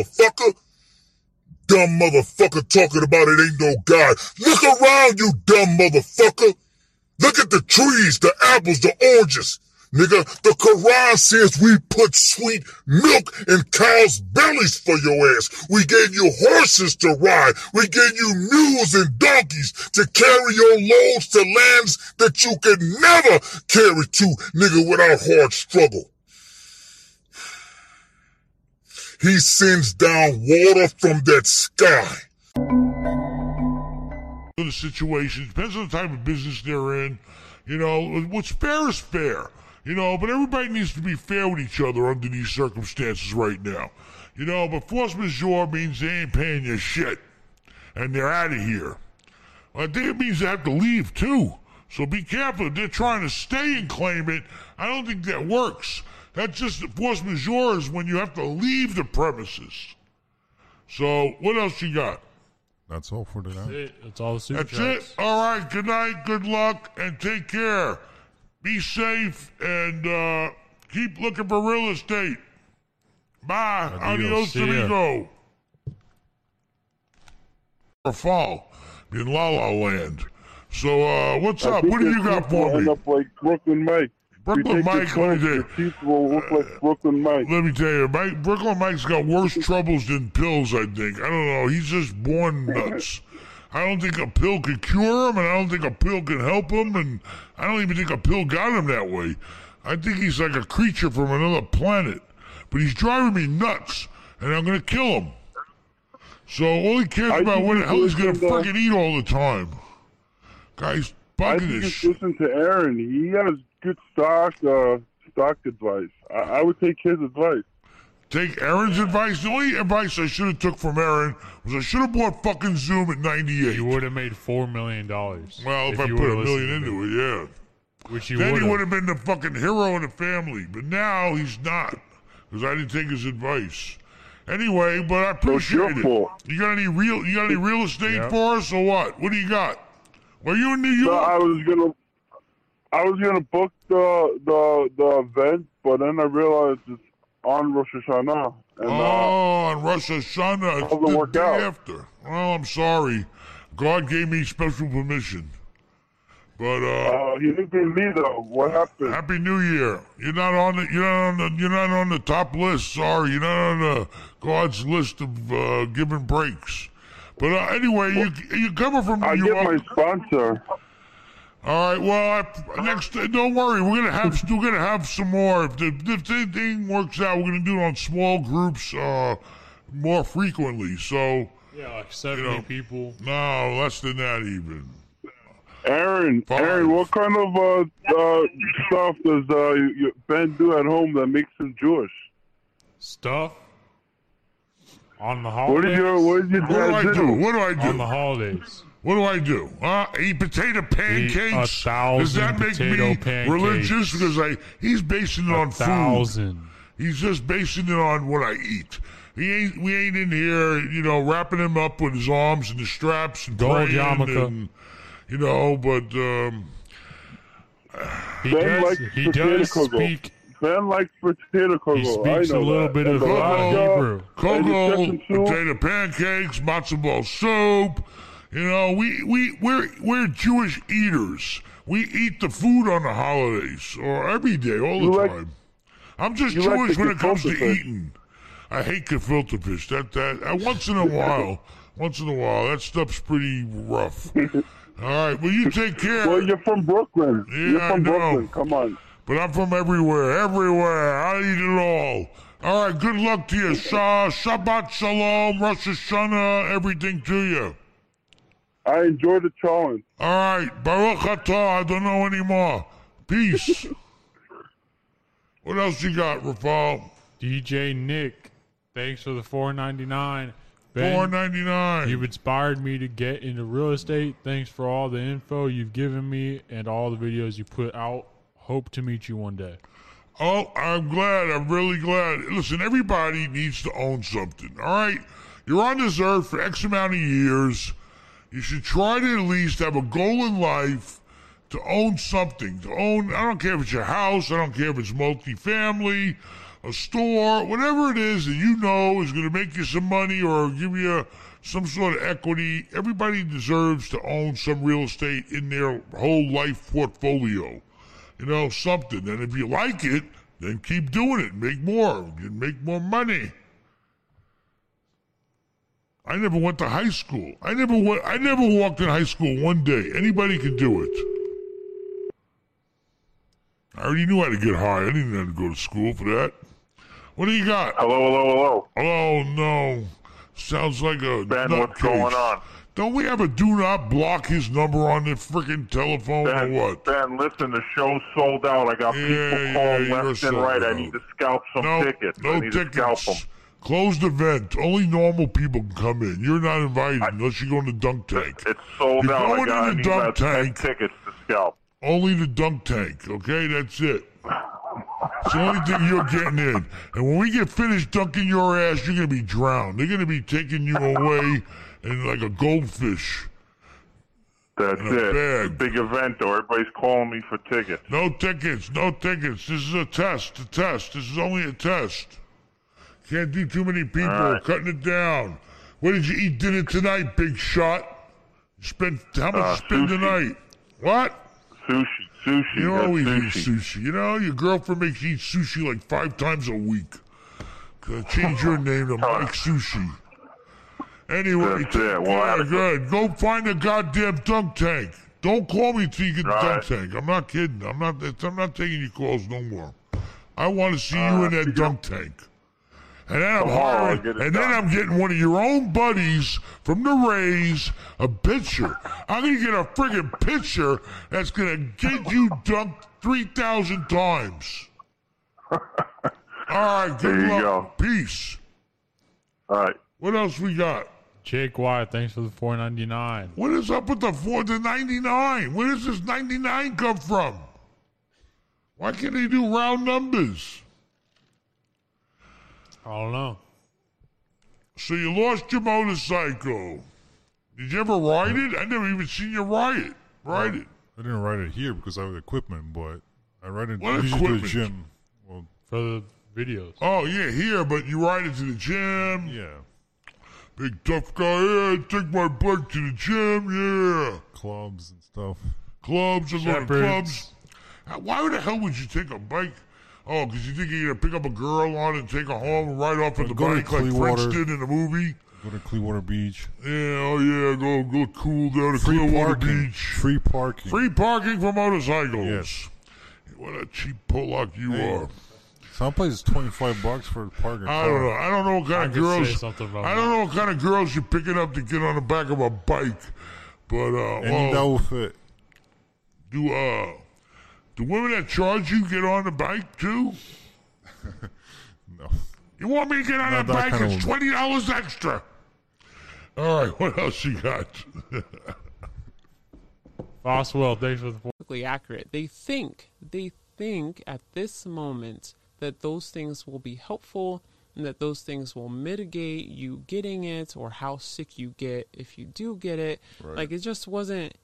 S13: Dumb motherfucker talking about it ain't no God. Look around, you dumb motherfucker. Look at the trees, the apples, the oranges. Nigga, the Quran says we put sweet milk in cows' bellies for your ass. We gave you horses to ride. We gave you mules and donkeys to carry your loads to lands that you could never carry to, nigga, without hard struggle. He sends down water from that sky.
S8: the situation. Depends on the type of business they're in. You know, what's fair is fair. You know, but everybody needs to be fair with each other under these circumstances right now. You know, but force majeure means they ain't paying you shit. And they're out of here. I think it means they have to leave too. So be careful. If they're trying to stay and claim it, I don't think that works. That's just the force majeure is when you have to leave the premises. So what else you got?
S11: That's all for
S10: That's it. That's all the super
S8: That's
S10: chats.
S8: it. All right. Good night. Good luck, and take care. Be safe and uh, keep looking for real estate. Bye.
S10: Adios.
S8: Adios,
S10: See ya.
S8: amigo. Or fall in La La Land. So, uh, what's up? What do you got for me?
S14: up like Brooklyn Mike.
S8: Brooklyn Mike,
S14: your
S8: what is
S14: pills,
S8: it?
S14: Your teeth will look like Brooklyn Mike.
S8: Let me tell you, Mike, Brooklyn Mike's got worse troubles than pills, I think. I don't know. He's just born nuts. I don't think a pill can cure him, and I don't think a pill can help him, and I don't even think a pill got him that way. I think he's like a creature from another planet. But he's driving me nuts. and I'm gonna kill him. So all he cares
S9: I
S8: about what the hell he's gonna
S9: listen to- uh,
S8: fucking eat all the time. Guys,
S9: I
S8: bugging
S9: think
S8: this.
S9: listen to Aaron. He has good stock uh, stock advice. I, I would take his advice.
S8: Take Aaron's advice. The only advice I should have took from Aaron was I should have bought fucking Zoom at 98.
S10: You would have made four million dollars.
S8: Well, if, I put a million into it, yeah.
S10: Which you
S8: then he
S10: would've.
S8: would have been the fucking hero of the family. But now he's not because I didn't take his advice. Anyway, but I
S9: So it's your
S8: appreciate it.
S9: fault.
S8: You got any real? You got any real estate
S10: Yep.
S8: for us or what? What do you got? Well, you in New
S9: So
S8: York?
S9: I was gonna, I was gonna book the the the event, but then I realized it's on Rosh Hashanah, and
S8: oh,
S9: uh,
S8: on Rosh Hashanah, it's the
S9: work
S8: day
S9: out.
S8: after. Well, I'm sorry. God gave me special permission. But uh,
S9: uh, he didn't give me though. What happened?
S8: Happy New Year. You're not on the you're not on the you're not on the top list. Sorry, you're not on the God's list of uh, giving breaks. But uh, anyway, you you coming from New
S9: I get my sponsor.
S8: All right. Well, I, next don't worry. We're gonna have we're gonna have some more. If the if the thing works out, we're gonna do it on small groups uh, more frequently. So
S10: Yeah, like seventy
S8: know,
S10: people.
S8: no, less than that even.
S9: Aaron,
S8: Five.
S9: Aaron, what kind of uh, uh, stuff does uh, you- Ben do at home that makes him Jewish?
S10: Stuff on the
S9: What
S10: holidays.
S9: did your What did your
S8: What do I
S9: dad
S8: do? What do I
S10: on the holidays.
S8: What do I do? Uh, eat potato pancakes.
S10: thousand
S8: Does that make
S10: potato
S8: me
S10: pancakes.
S8: religious? Because I he's basing it
S10: A
S8: on food. He's just basing it on what I eat. He ain't. We ain't in here, you know, wrapping him up with his arms and the straps and
S10: Gold
S8: praying
S10: yarmulke.
S8: and you know. But um,
S10: He
S9: Ben
S10: does.
S9: likes
S10: He
S9: potato
S10: does
S9: kugel.
S10: speak.
S9: Ben likes potato kugel.
S10: He speaks
S9: I know
S10: a little
S9: that.
S10: bit
S9: And
S10: of
S9: the vodka,
S10: Hebrew.
S9: and the
S8: Kogel,
S9: chicken soup.
S8: potato pancakes, matzo ball soup. You know, we we we're we're Jewish eaters. We eat the food on the holidays or every day, all
S9: You
S8: the
S9: like-
S8: time. I'm just
S9: you like
S8: Jewish when it comes to
S9: fish.
S8: eating. I hate gefilte fish. That that uh, once in a while, once in a while, that stuff's pretty rough. All right, well you take care.
S9: Well, you're from Brooklyn.
S8: Yeah,
S9: you're
S8: I
S9: from
S8: know.
S9: Brooklyn. Come on.
S8: But I'm from everywhere, everywhere. I eat it all. All right, good luck to you. Shah, Shabbat Shalom, Rosh Hashanah, everything to you.
S9: I enjoy the challenge.
S8: All right, Baruch Atah, I don't know anymore. Peace. what else you got, Rafal?
S10: DJ Nick, thanks for the four ninety nine.
S8: Four ninety nine.
S10: You've inspired me to get into real estate. Thanks for all the info you've given me and all the videos you put out. Hope to meet you one day.
S8: Oh, I'm glad. I'm really glad. Listen, everybody needs to own something. All right, you're on this earth for X amount of years. You should try to at least have a goal in life to own something. To own, I don't care if it's your house. I don't care if it's multifamily, a store, whatever it is that you know is going to make you some money or give you some sort of equity. Everybody deserves to own some real estate in their whole life portfolio you know, something. And if you like it, then keep doing it. Make more. You make more money. I never went to high school. I never went. I never walked in high school one day. Anybody can do it. I already knew how to get high. I didn't have to go to school for that. What do you got?
S9: Hello, hello, hello.
S8: Oh no! Sounds like a
S9: Ben, what's
S8: nutcase.
S9: going on?
S8: Don't we have a do not block his number on the freaking telephone or
S9: Ben,
S8: what?
S9: Ben, listen, the show's sold out. I got
S8: Yeah,
S9: people calling
S8: you're
S9: left and right. I need to scalp some
S8: no,
S9: tickets.
S8: No
S9: I need to scalp
S8: tickets.
S9: them.
S8: Closed event. Only normal people can come in. You're not invited unless you go in the dunk tank.
S9: It's sold
S8: You're
S9: out. I
S8: going
S9: I
S8: in the dunk tank.
S9: tickets to scalp.
S8: Only the dunk tank. Okay, that's it. It's the only thing you're getting in. And when we get finished dunking your ass, you're gonna be drowned. They're gonna be taking you away and like a goldfish.
S9: That's it.
S8: bag.
S9: big event, though. Everybody's calling me for tickets.
S8: No tickets, no tickets. This is a test, a test. This is only a test. Can't do too many people.
S9: Right.
S8: Cutting it down. What did you eat dinner tonight, big shot? You spent how much
S9: Uh,
S8: you spend tonight? What?
S9: Sushi, sushi.
S8: You always
S9: sushi.
S8: eat sushi. You know, your girlfriend makes you eat sushi like five times a week. Change your name to Mike Sushi. Anyway,
S9: That's it. Well,
S8: yeah, good. Go find a goddamn dunk tank. Don't call me till you get the dunk tank. I'm not kidding. I'm not. I'm not taking your calls no more. I want to see you
S9: Uh,
S8: in that dunk tank. And then I'm
S9: Tomorrow I'll
S8: hiring,
S9: get it
S8: and then. I'm getting one of your own buddies from the Rays a pitcher. I'm gonna get a friggin' pitcher that's gonna get you dunked three thousand times. All right, good
S9: There you
S8: luck.
S9: go.
S8: Peace.
S9: All right.
S8: What else we got?
S10: Jake White, thanks for the four ninety nine.
S8: What is up with the four to ninety nine? Where does this ninety nine come from? Why can't they do round numbers?
S10: I don't know.
S8: So you lost your motorcycle. Did you ever ride it? I never even seen you ride it. Ride it.
S11: I didn't ride it here because I have equipment, but I ride it
S8: What
S11: usually to
S8: equipment?
S11: the gym. Well,
S10: For the videos.
S8: Oh yeah, here, but you ride it to the gym.
S11: yeah,
S8: Big tough guy. Yeah, take my bike to the gym. Yeah.
S11: clubs and stuff.
S8: Clubs and go to
S10: Shephard's.
S8: clubs. Uh, Why the hell would you take a bike? Oh, because you think you're gonna pick up a girl on and take her home and ride off on the
S11: Go to
S8: bike like
S11: Clearwater.
S8: French did in the movie?
S11: Go to Clearwater Beach.
S8: Yeah, oh yeah, go go cool down to
S11: Free
S8: Clearwater
S11: parking.
S8: Beach.
S11: Free parking.
S8: Free parking for motorcycles.
S11: Yes.
S8: What a cheap Pollock you
S11: Hey,
S8: are.
S11: Some places twenty five bucks for a parking.
S8: I don't know. I don't know what kind
S10: I
S8: of
S10: could say
S8: girls.
S10: something about
S8: I don't know what kind of girls you're picking up to get on the back of a bike. But uh,
S11: Any that
S8: well,
S11: will fit.
S8: do uh, the women that charge you get on the bike too?
S11: No.
S8: You want me to get on
S11: Not
S8: the
S11: that
S8: bike?
S11: kind of
S8: It's
S11: woman.
S8: twenty dollars extra. All right, what else you got?
S10: Boswell, thanks for the four.
S2: Perfectly accurate. They think, they think at this moment that those things will be helpful and that those things will mitigate you getting it or how sick you get if you do get it. Like it just wasn't.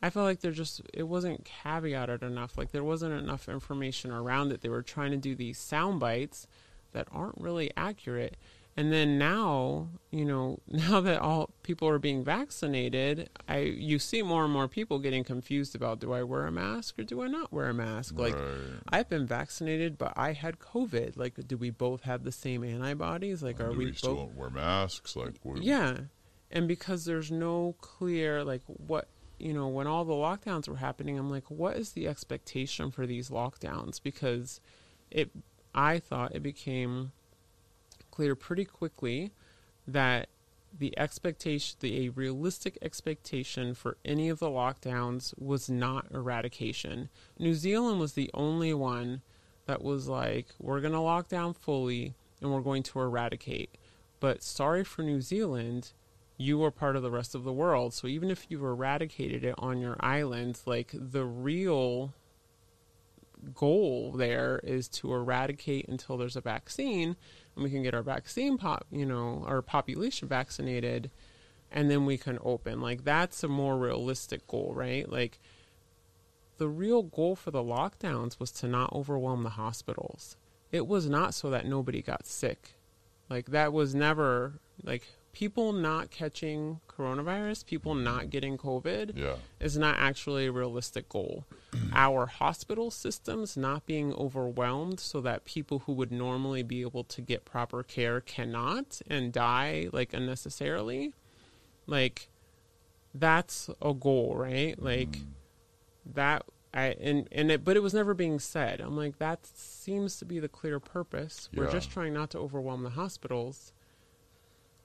S2: I felt like there just it wasn't caveated enough. Like there wasn't enough information around it. They were trying to do these sound bites that aren't really accurate. And then now, you know, now that all people are being vaccinated, I you see more and more people getting confused about do I wear a mask or do I not wear a mask? Like I've been vaccinated, but I had COVID. Like, do we both have the same antibodies? Like, are
S15: Do
S2: we,
S15: we still
S2: both?
S15: wear masks? Like,
S2: Yeah, and because there's no clear like what you know when all the lockdowns were happening, I'm like, what is the expectation for these lockdowns? Because it, I thought it became clear pretty quickly that the expectation, the a realistic expectation for any of the lockdowns was not eradication. New Zealand was the only one that was like, we're going to lock down fully and we're going to eradicate. But sorry for New Zealand, you are part of the rest of the world. So even if you've eradicated it on your island, like the real goal there is to eradicate until there's a vaccine and we can get our vaccine pop, you know, our population vaccinated and then we can open. Like that's a more realistic goal, right? Like the real goal for the lockdowns was to not overwhelm the hospitals. It was not so that nobody got sick. Like that was never like people not catching coronavirus, people not getting COVID
S15: Yeah.
S2: is not actually a realistic goal. Our hospital systems not being overwhelmed so that people who would normally be able to get proper care cannot and die like unnecessarily. Like that's a goal, right? Mm. Like that I and and it but it was never being said. I'm like that seems to be the clear purpose. We're
S15: Yeah.
S2: just trying not to overwhelm the hospitals.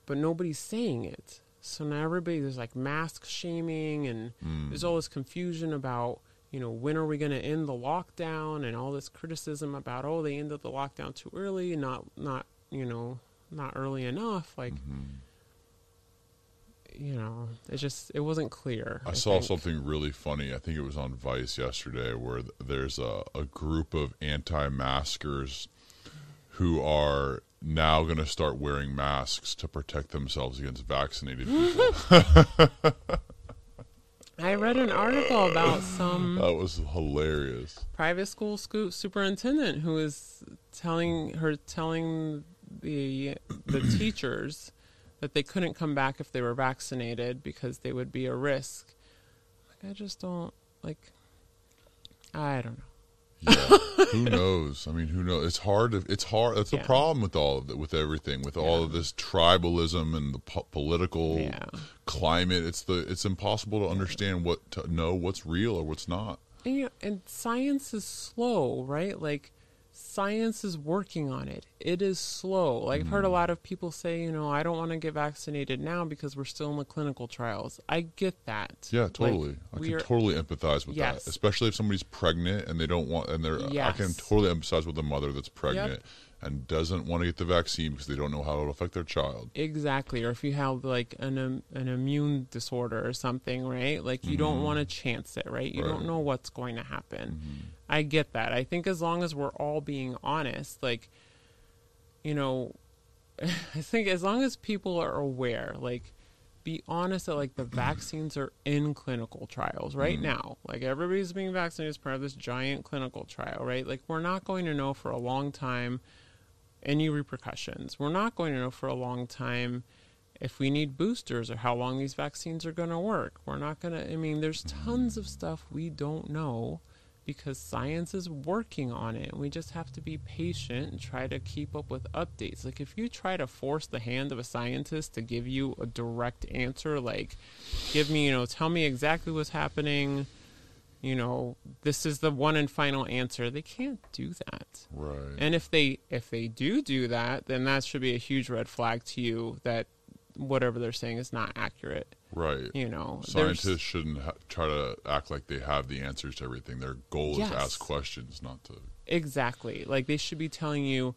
S2: But nobody's saying it. So now everybody there's like mask shaming and hmm. there's all this confusion about, you know, when are we going to end the lockdown and all this criticism about oh they ended the lockdown too early, not not, you know, not early enough like mm-hmm. you know, it just it wasn't clear.
S15: I saw
S2: think.
S15: something really funny. I think it was on Vice yesterday, where th- there's a, a group of anti-maskers who are now going to start wearing masks to protect themselves against vaccinated people.
S2: I read an article about some
S15: that was hilarious.
S2: private school scoop superintendent who was telling her telling the the teachers that they couldn't come back if they were vaccinated because they would be a risk. Like I just don't like I don't know.
S15: Yeah. who knows? I mean, who knows? It's hard. To, it's hard. That's the problem with all of it, with everything, with all of this tribalism and the po- political
S2: Yeah.
S15: climate. It's the. It's impossible to understand what to know what's real or what's not.
S2: And, you know, and science is slow, right? Like science is working on it. It is slow. Like I've heard a
S15: Mm.
S2: lot of people say, you know, I don't want to get vaccinated now because we're still in the clinical trials. I get that.
S15: Yeah,
S2: Like,
S15: totally. I can
S2: are-
S15: totally empathize with
S2: Yes.
S15: that, especially if somebody's pregnant and they don't want, and they're. Yes. I can totally empathize with a mother that's pregnant and doesn't want to get the vaccine because they don't know how it'll affect their child.
S2: Exactly. Or if you have like an um, an immune disorder or something, right? Like you don't
S15: Mhm.
S2: want to chance it, right? You
S15: Right.
S2: don't know what's going to happen.
S15: Mm-hmm.
S2: I get that. I think as long as we're all being honest, like you know, I think as long as people are aware, like be honest that like the vaccines are in clinical trials right
S15: Mhm.
S2: now. Like everybody's being vaccinated as part of this giant clinical trial, right? Like we're not going to know for a long time any repercussions. We're not going to know for a long time if we need boosters or how long these vaccines are going to work. We're not going to, I mean, there's tons of stuff we don't know because science is working on it. And we just have to be patient and try to keep up with updates. Like, if you try to force the hand of a scientist to give you a direct answer, like, give me, you know, tell me exactly what's happening. You know, this is the one and final answer. They can't do that.
S15: Right.
S2: And if they if they do do that, then that should be a huge red flag to you that whatever they're saying is not accurate.
S15: Right.
S2: You know,
S15: scientists shouldn't ha- try to act like they have the answers to everything. Their goal is to ask questions, not to.
S2: Exactly. Like they should be telling you,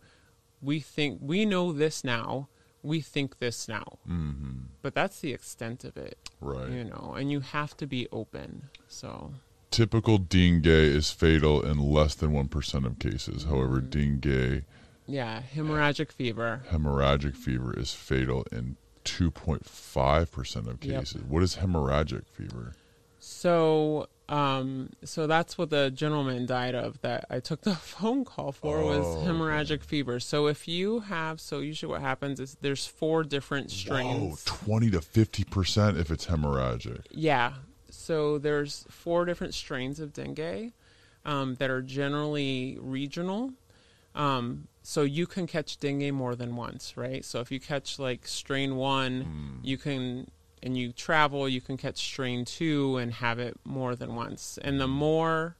S2: we think we know this now. We think this now.
S15: Mm-hmm.
S2: But that's the extent of it.
S15: Right.
S2: You know, and you have to be open. So
S15: Typical dengue is fatal in less than 1% of cases. However,
S2: Mm-hmm.
S15: dengue
S2: yeah, hemorrhagic fever.
S15: hemorrhagic fever is fatal in 2.5% of
S2: Yep.
S15: cases. What is hemorrhagic fever?
S2: So, um, so that's what the gentleman died of that I took the phone call for was
S15: Oh,
S2: hemorrhagic fever. So if you have, so usually what happens is there's four different strains.
S15: Whoa, 20 to 50% if it's hemorrhagic.
S2: Yeah. So there's four different strains of dengue um, that are generally regional. Um, so you can catch dengue more than once, right? So if you catch like strain one, you can, and you travel, you can catch strain two and have it more than once. And the more,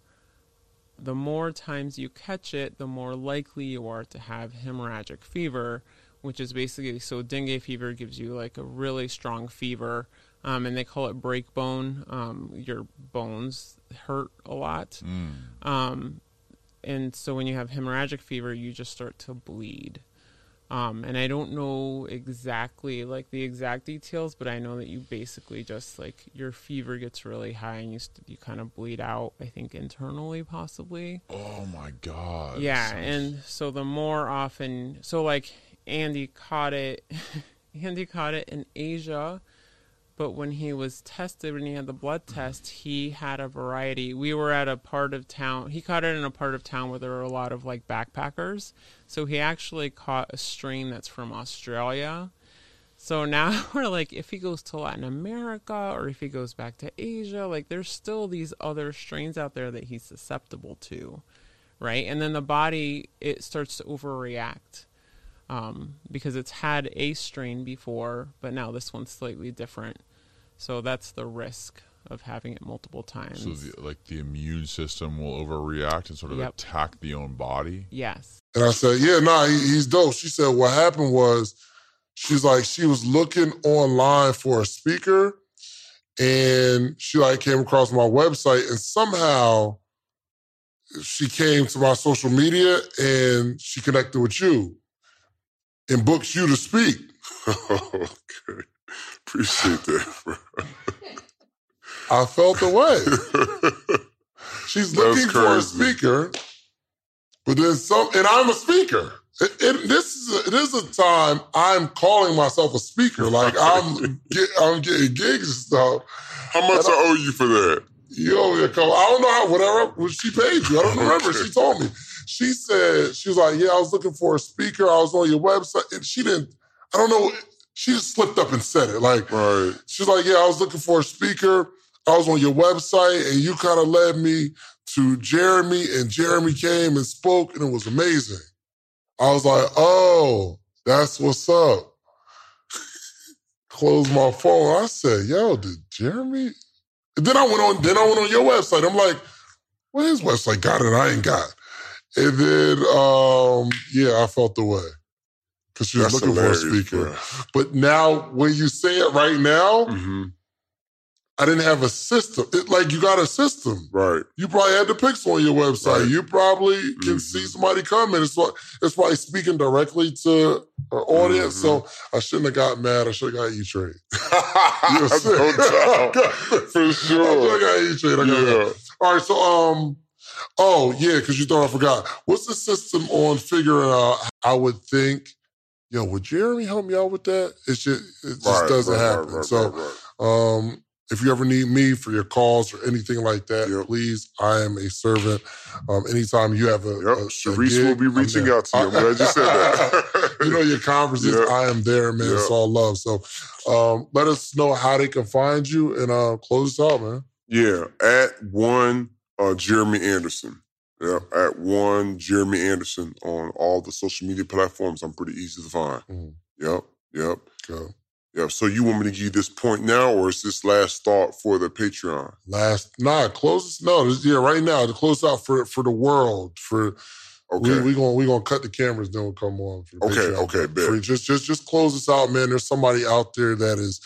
S2: the more times you catch it, the more likely you are to have hemorrhagic fever, which is basically so dengue fever gives you like a really strong fever, um, and they call it break bone. Um, your bones hurt a lot. Um, and so when you have hemorrhagic fever, you just start to bleed. Um, and I don't know exactly like the exact details, but I know that you basically just like your fever gets really high and you st- you kind of bleed out. I think internally, possibly.
S15: Oh my God.
S2: Yeah, and so the more often, so like Andy caught it, Andy caught it in Asia, but when he was tested, when he had the blood test, he had a variety. We were at a part of town. He caught it in a part of town where there were a lot of like backpackers. So he actually caught a strain that's from Australia. So now we're like, if he goes to Latin America or if he goes back to Asia, like there's still these other strains out there that he's susceptible to, right? And then the body it starts to overreact um, because it's had a strain before, but now this one's slightly different. So that's the risk of having it multiple times.
S15: So, the, like, the immune system will overreact and sort of
S2: Yep.
S15: attack the own body?
S2: yes.
S5: And I said, yeah, nah, he, he's dope. She said, what happened was, she's like, she was looking online for a speaker and she like came across my website and somehow she came to my social media and she connected with you and books you to speak.
S6: okay. Appreciate that, bro.
S5: I felt the way. She's
S6: That's
S5: looking for a speaker, but then some, and I'm a speaker. It, it- this is a, this is a time I'm calling myself a speaker. Like I'm get, I'm getting gigs and stuff.
S6: How much I owe you for that?
S5: You owe me a couple. I don't know how whatever what she paid you. I don't remember. She told me. She said she was like, "Yeah, I was looking for a speaker. I was on your website." And she didn't. I don't know. She just slipped up and said it. Like
S6: Right.
S5: she's like, "Yeah, I was looking for a speaker. I was on your website, and you kind of led me to Jeremy, and Jeremy came and spoke, and it was amazing." I was like, "Oh, that's what's up." Closed my phone. I said, "Yo, did Jeremy?" And then I went on. Then I went on your website. I'm like, "Well, his website got it. I ain't got." And then, um, yeah, I felt the way because she was
S6: That's
S5: looking for a speaker.
S6: bro.
S5: But now, when you say it right now,
S6: Mm-hmm.
S5: I didn't have a system. It, like you got a system,
S6: right?
S5: You probably had the pixel on your website.
S6: Right. Mm-hmm.
S5: You probably can see somebody coming. It's what it's probably speaking directly to our audience. So
S6: Mm-hmm.
S5: I shouldn't have got mad. I should have got E Trade.
S6: no doubt. For sure.
S5: I got E Trade. I got
S6: Yeah.
S5: All right. So um, oh yeah, because you thought I forgot. What's the system on figuring out? I would think. Yo, would Jeremy help me out with that? It's just it just
S6: Right,
S5: doesn't
S6: right,
S5: happen.
S6: right,
S5: so um if you ever need me for your calls or anything like that, please, I am a servant. Um, anytime you have a, a, a
S6: Sharice
S5: gig,
S6: will be reaching out to you. I'm glad you said that.
S5: you know your conferences.
S6: Yeah.
S5: I am there, man. It's all love. So, um, let us know how they can find you and uh, close this out, man.
S6: Yeah, at one uh, Jeremy Anderson. Yeah, at one Jeremy Anderson on all the social media platforms. I'm pretty easy to find.
S5: Mm.
S6: Yep, yep, yep. So you want me to give you this point now, or is this last thought for the Patreon?
S5: Last, nah, close this. No, this, yeah, right now to close out for for the world. For
S6: Okay.
S5: we we gonna we gonna cut the cameras. Then we'll come on. For
S6: Okay,
S5: Patreon.
S6: okay, bet.
S5: for- just just just close this out, man. There's somebody out there that is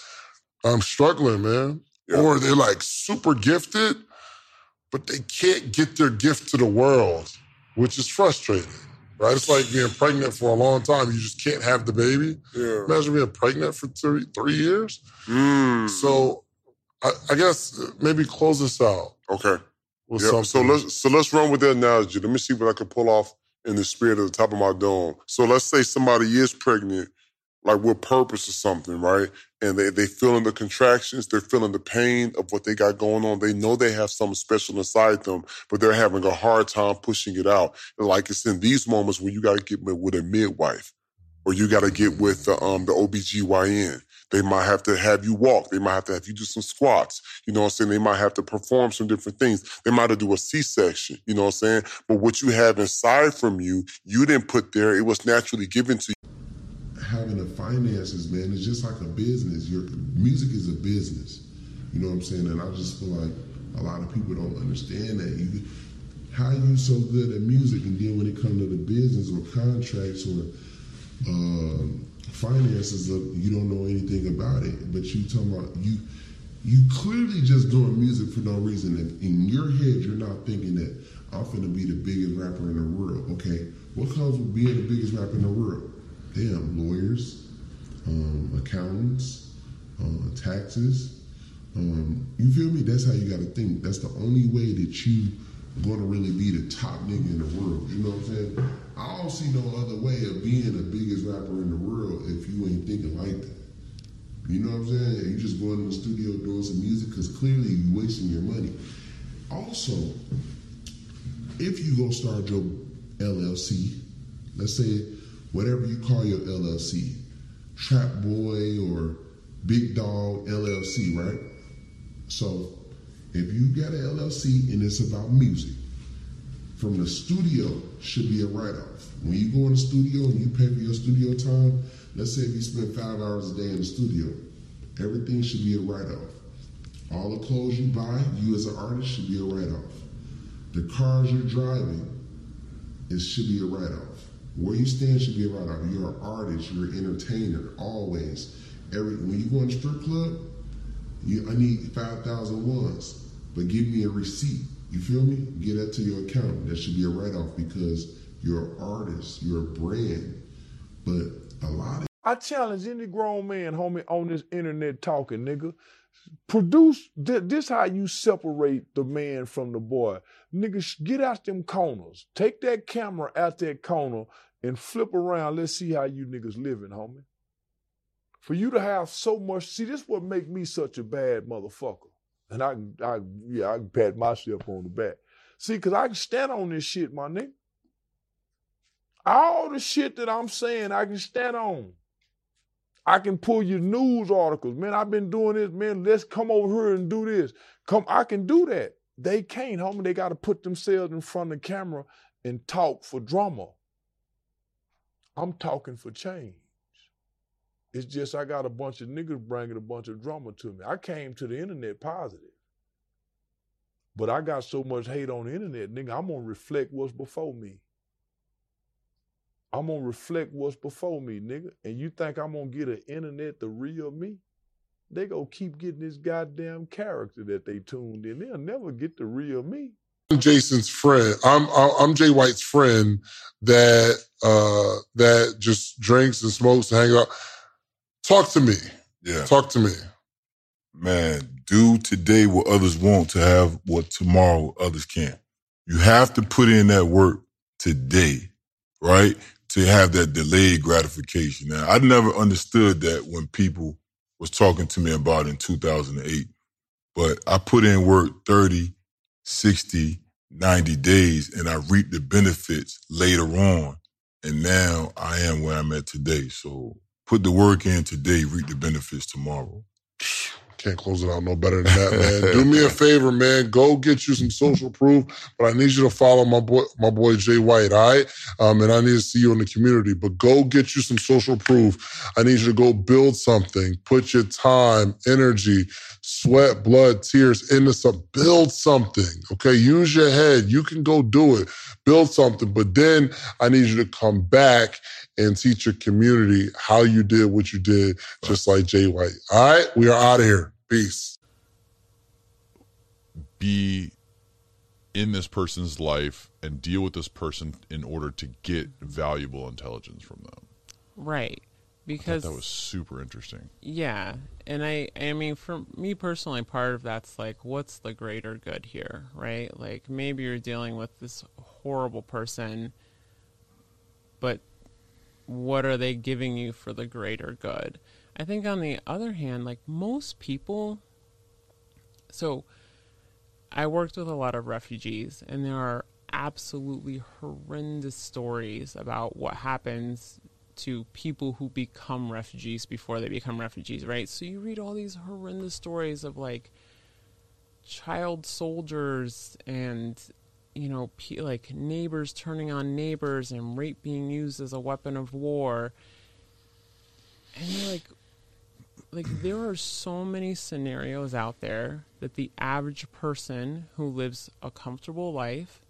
S5: um struggling, man, or they're like super gifted, but they can't get their gift to the world, which is frustrating. Right? It's like being pregnant for a long time. You just can't have the baby.
S6: Yeah.
S5: Imagine being pregnant for three three years.
S6: Mm.
S5: So, I, I guess maybe close this out.
S6: Okay.
S5: With
S6: Yep. So let's so let's run with that analogy. Let me see what I can pull off in the spirit of the top of my dome. So let's say somebody is pregnant, like with purpose or something, right? And they they feeling the contractions, they're feeling the pain of what they got going on. They know they have something special inside them, but they're having a hard time pushing it out. Like it's in these moments where you got to get with with a midwife, or you got to get with the um the OBGYN. They might have to have you walk. They might have to have you do some squats. You know what I'm saying? They might have to perform some different things. They might have to do a C-section. You know what I'm saying? But what you have inside from you, you didn't put there. It was naturally given to you.
S16: Having the finances, man, it's just like a business. Your music is a business. You know what I'm saying? And I just feel like a lot of people don't understand that. You, how you so good at music, and then when it comes to the business or contracts or um, finances, uh, you don't know anything about it. But you talking about you, you clearly just doing music for no reason. And in your head, you're not thinking that I'm gonna be the biggest rapper in the world. Okay, what comes with being the biggest rapper in the world? Damn, lawyers, um, accountants, uh, taxes. Um, you feel me? That's how you got to think. That's the only way that you to really be the top nigga in the world. You know what I'm saying? I don't see no other way of being the biggest rapper in the world if you ain't thinking like that. You know what I'm saying? You just going in the studio doing some music because clearly you wasting your money. Also, if you go start your LLC, let's say whatever you call your LLC, Trap Boy or Big Dog LLC, right? So if you got an LLC and it's about music, from the studio should be a write-off. When you go in the studio and you pay for your studio time, let's say if you spend five hours a day in the studio, everything should be a write-off. All the clothes you buy, you as an artist should be a write-off. The cars you're driving, it should be a write-off. Where you stand should be a write-off. You're an artist, you're an entertainer, always. Every when you go in the strip club, you, I need 5,000 ones, but give me a receipt. You feel me? Get that to your account. That should be a write off because you're an artist, you're a brand. But a lot of
S12: I challenge any grown man, homie, on this internet talking, nigga. Produce thi- this how you separate the man from the boy. Niggas, get out them corners. Take that camera out that corner and flip around. Let's see how you niggas living, homie. For you to have so much, see, this what make me such a bad motherfucker. And I I, yeah, I can pat myself on the back. See, cause I can stand on this shit, my nigga. All the shit that I'm saying, I can stand on. I can pull you news articles. Man, I've been doing this. Man, let's come over here and do this. Come, I can do that. They can't, homie. They got to put themselves in front of the camera and talk for drama. I'm talking for change. It's just I got a bunch of niggas bringing a bunch of drama to me. I came to the internet positive. But I got so much hate on the internet, nigga, I'm gonna reflect what's before me.
S17: I'm gonna reflect what's before me, nigga. And you think I'm gonna get an internet the real me? They gonna keep getting this goddamn character that they tuned in. They'll never get the real me.
S5: I'm Jason's friend. I'm I'm Jay White's friend that uh that just drinks and smokes and hang out. Talk to me.
S7: Yeah.
S5: Talk to me.
S7: Man, do today what others want to have what tomorrow others can't. You have to put in that work today, right? To have that delayed gratification. Now, I never understood that when people was talking to me about in 2008, but I put in work 30, 60, 90 days and I reap the benefits later on. And now I am where I'm at today. So put the work in today, reap the benefits tomorrow.
S5: Can't close it out no better than that, man. Do me a favor, man. Go get you some social proof, but I need you to follow my boy, my boy Jay White, all right? Um, and I need to see you in the community. But go get you some social proof. I need you to go build something. Put your time, energy, sweat, blood, tears into some. Build something, okay? Use your head. You can go do it. Build something. But then I need you to come back and teach your community how you did what you did, just like Jay White. All right, we are out of here. Peace.
S15: Be in this person's life and deal with this person in order to get valuable intelligence from them.
S2: Right.
S15: I
S2: Because
S15: that was super interesting.
S2: Yeah, and I I mean for me personally part of that's like what's the greater good here, right? Like maybe you're dealing with this horrible person but what are they giving you for the greater good? I think on the other hand, like most people so I worked with a lot of refugees and there are absolutely horrendous stories about what happens to people who become refugees before they become refugees, right? So you read all these horrendous stories of like child soldiers and you know pe- like neighbors turning on neighbors and rape being used as a weapon of war. And you're like like there are so many scenarios out there that the average person who lives a comfortable life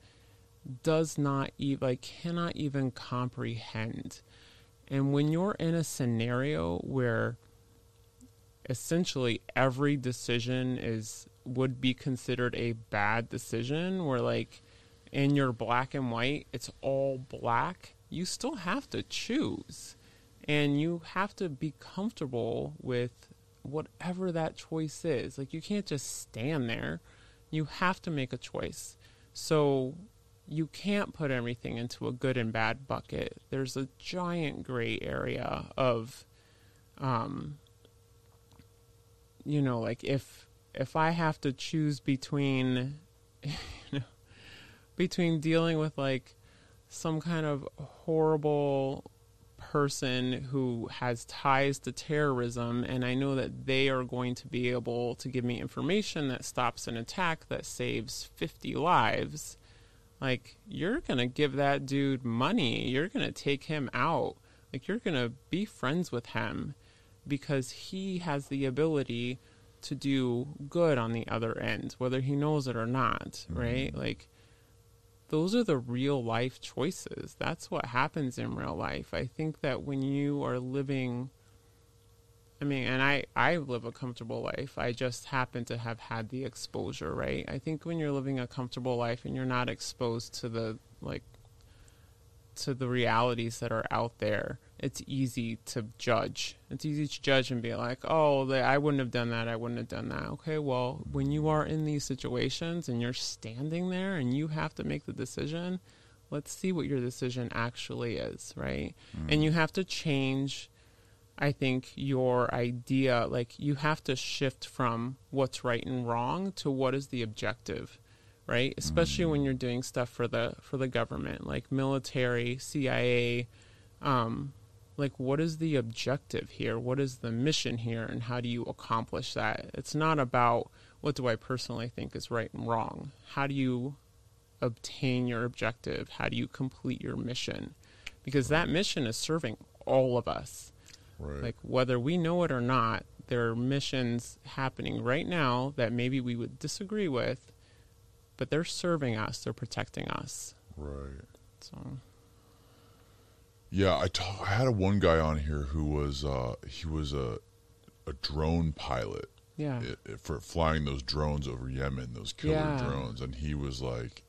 S2: does not even like cannot even comprehend. And when you're in a scenario where essentially every decision is would be considered a bad decision where like in your black and white it's all black, you still have to choose. And you have to be comfortable with whatever that choice is. Like you can't just stand there. You have to make a choice. So you can't put everything into a good and bad bucket. There's a giant gray area of um you know, like if if I have to choose between you know between dealing with like some kind of horrible person who has ties to terrorism and I know that they are going to be able to give me information that stops an attack that saves 50 lives like you're going to give that dude money. You're going to take him out. Like you're going to be friends with him because he has the ability to do good on the other end whether he knows it or not mm-hmm. right? Like those are the real life choices. That's what happens in real life. I think that when you are living I mean, and I I live a comfortable life. I just happen to have had the exposure, right? I think when you're living a comfortable life and you're not exposed to the like to the realities that are out there, it's easy to judge. It's easy to judge and be like, "Oh, I wouldn't have done that. I wouldn't have done that." Okay, well, when you are in these situations and you're standing there and you have to make the decision, let's see what your decision actually is, right? And you have to change I think your idea, like you have to shift from what's right and wrong to what is the objective, right? Especially when you're doing stuff for the for the government, like military, CIA, um, like what is the objective here? What is the mission here, and how do you accomplish that? It's not about what do I personally think is right and wrong. How do you obtain your objective? How do you complete your mission? Because that mission is serving all of us.
S15: Right.
S2: Like whether we know it or not, there are missions happening right now that maybe we would disagree with, but they're serving us, they're protecting us.
S15: Right.
S2: So
S15: Yeah, I had a one guy on here who was uh, he was a a drone pilot.
S2: Yeah.
S15: i- i- for flying those drones over Yemen, those killer
S2: Yeah.
S15: drones, and he was like,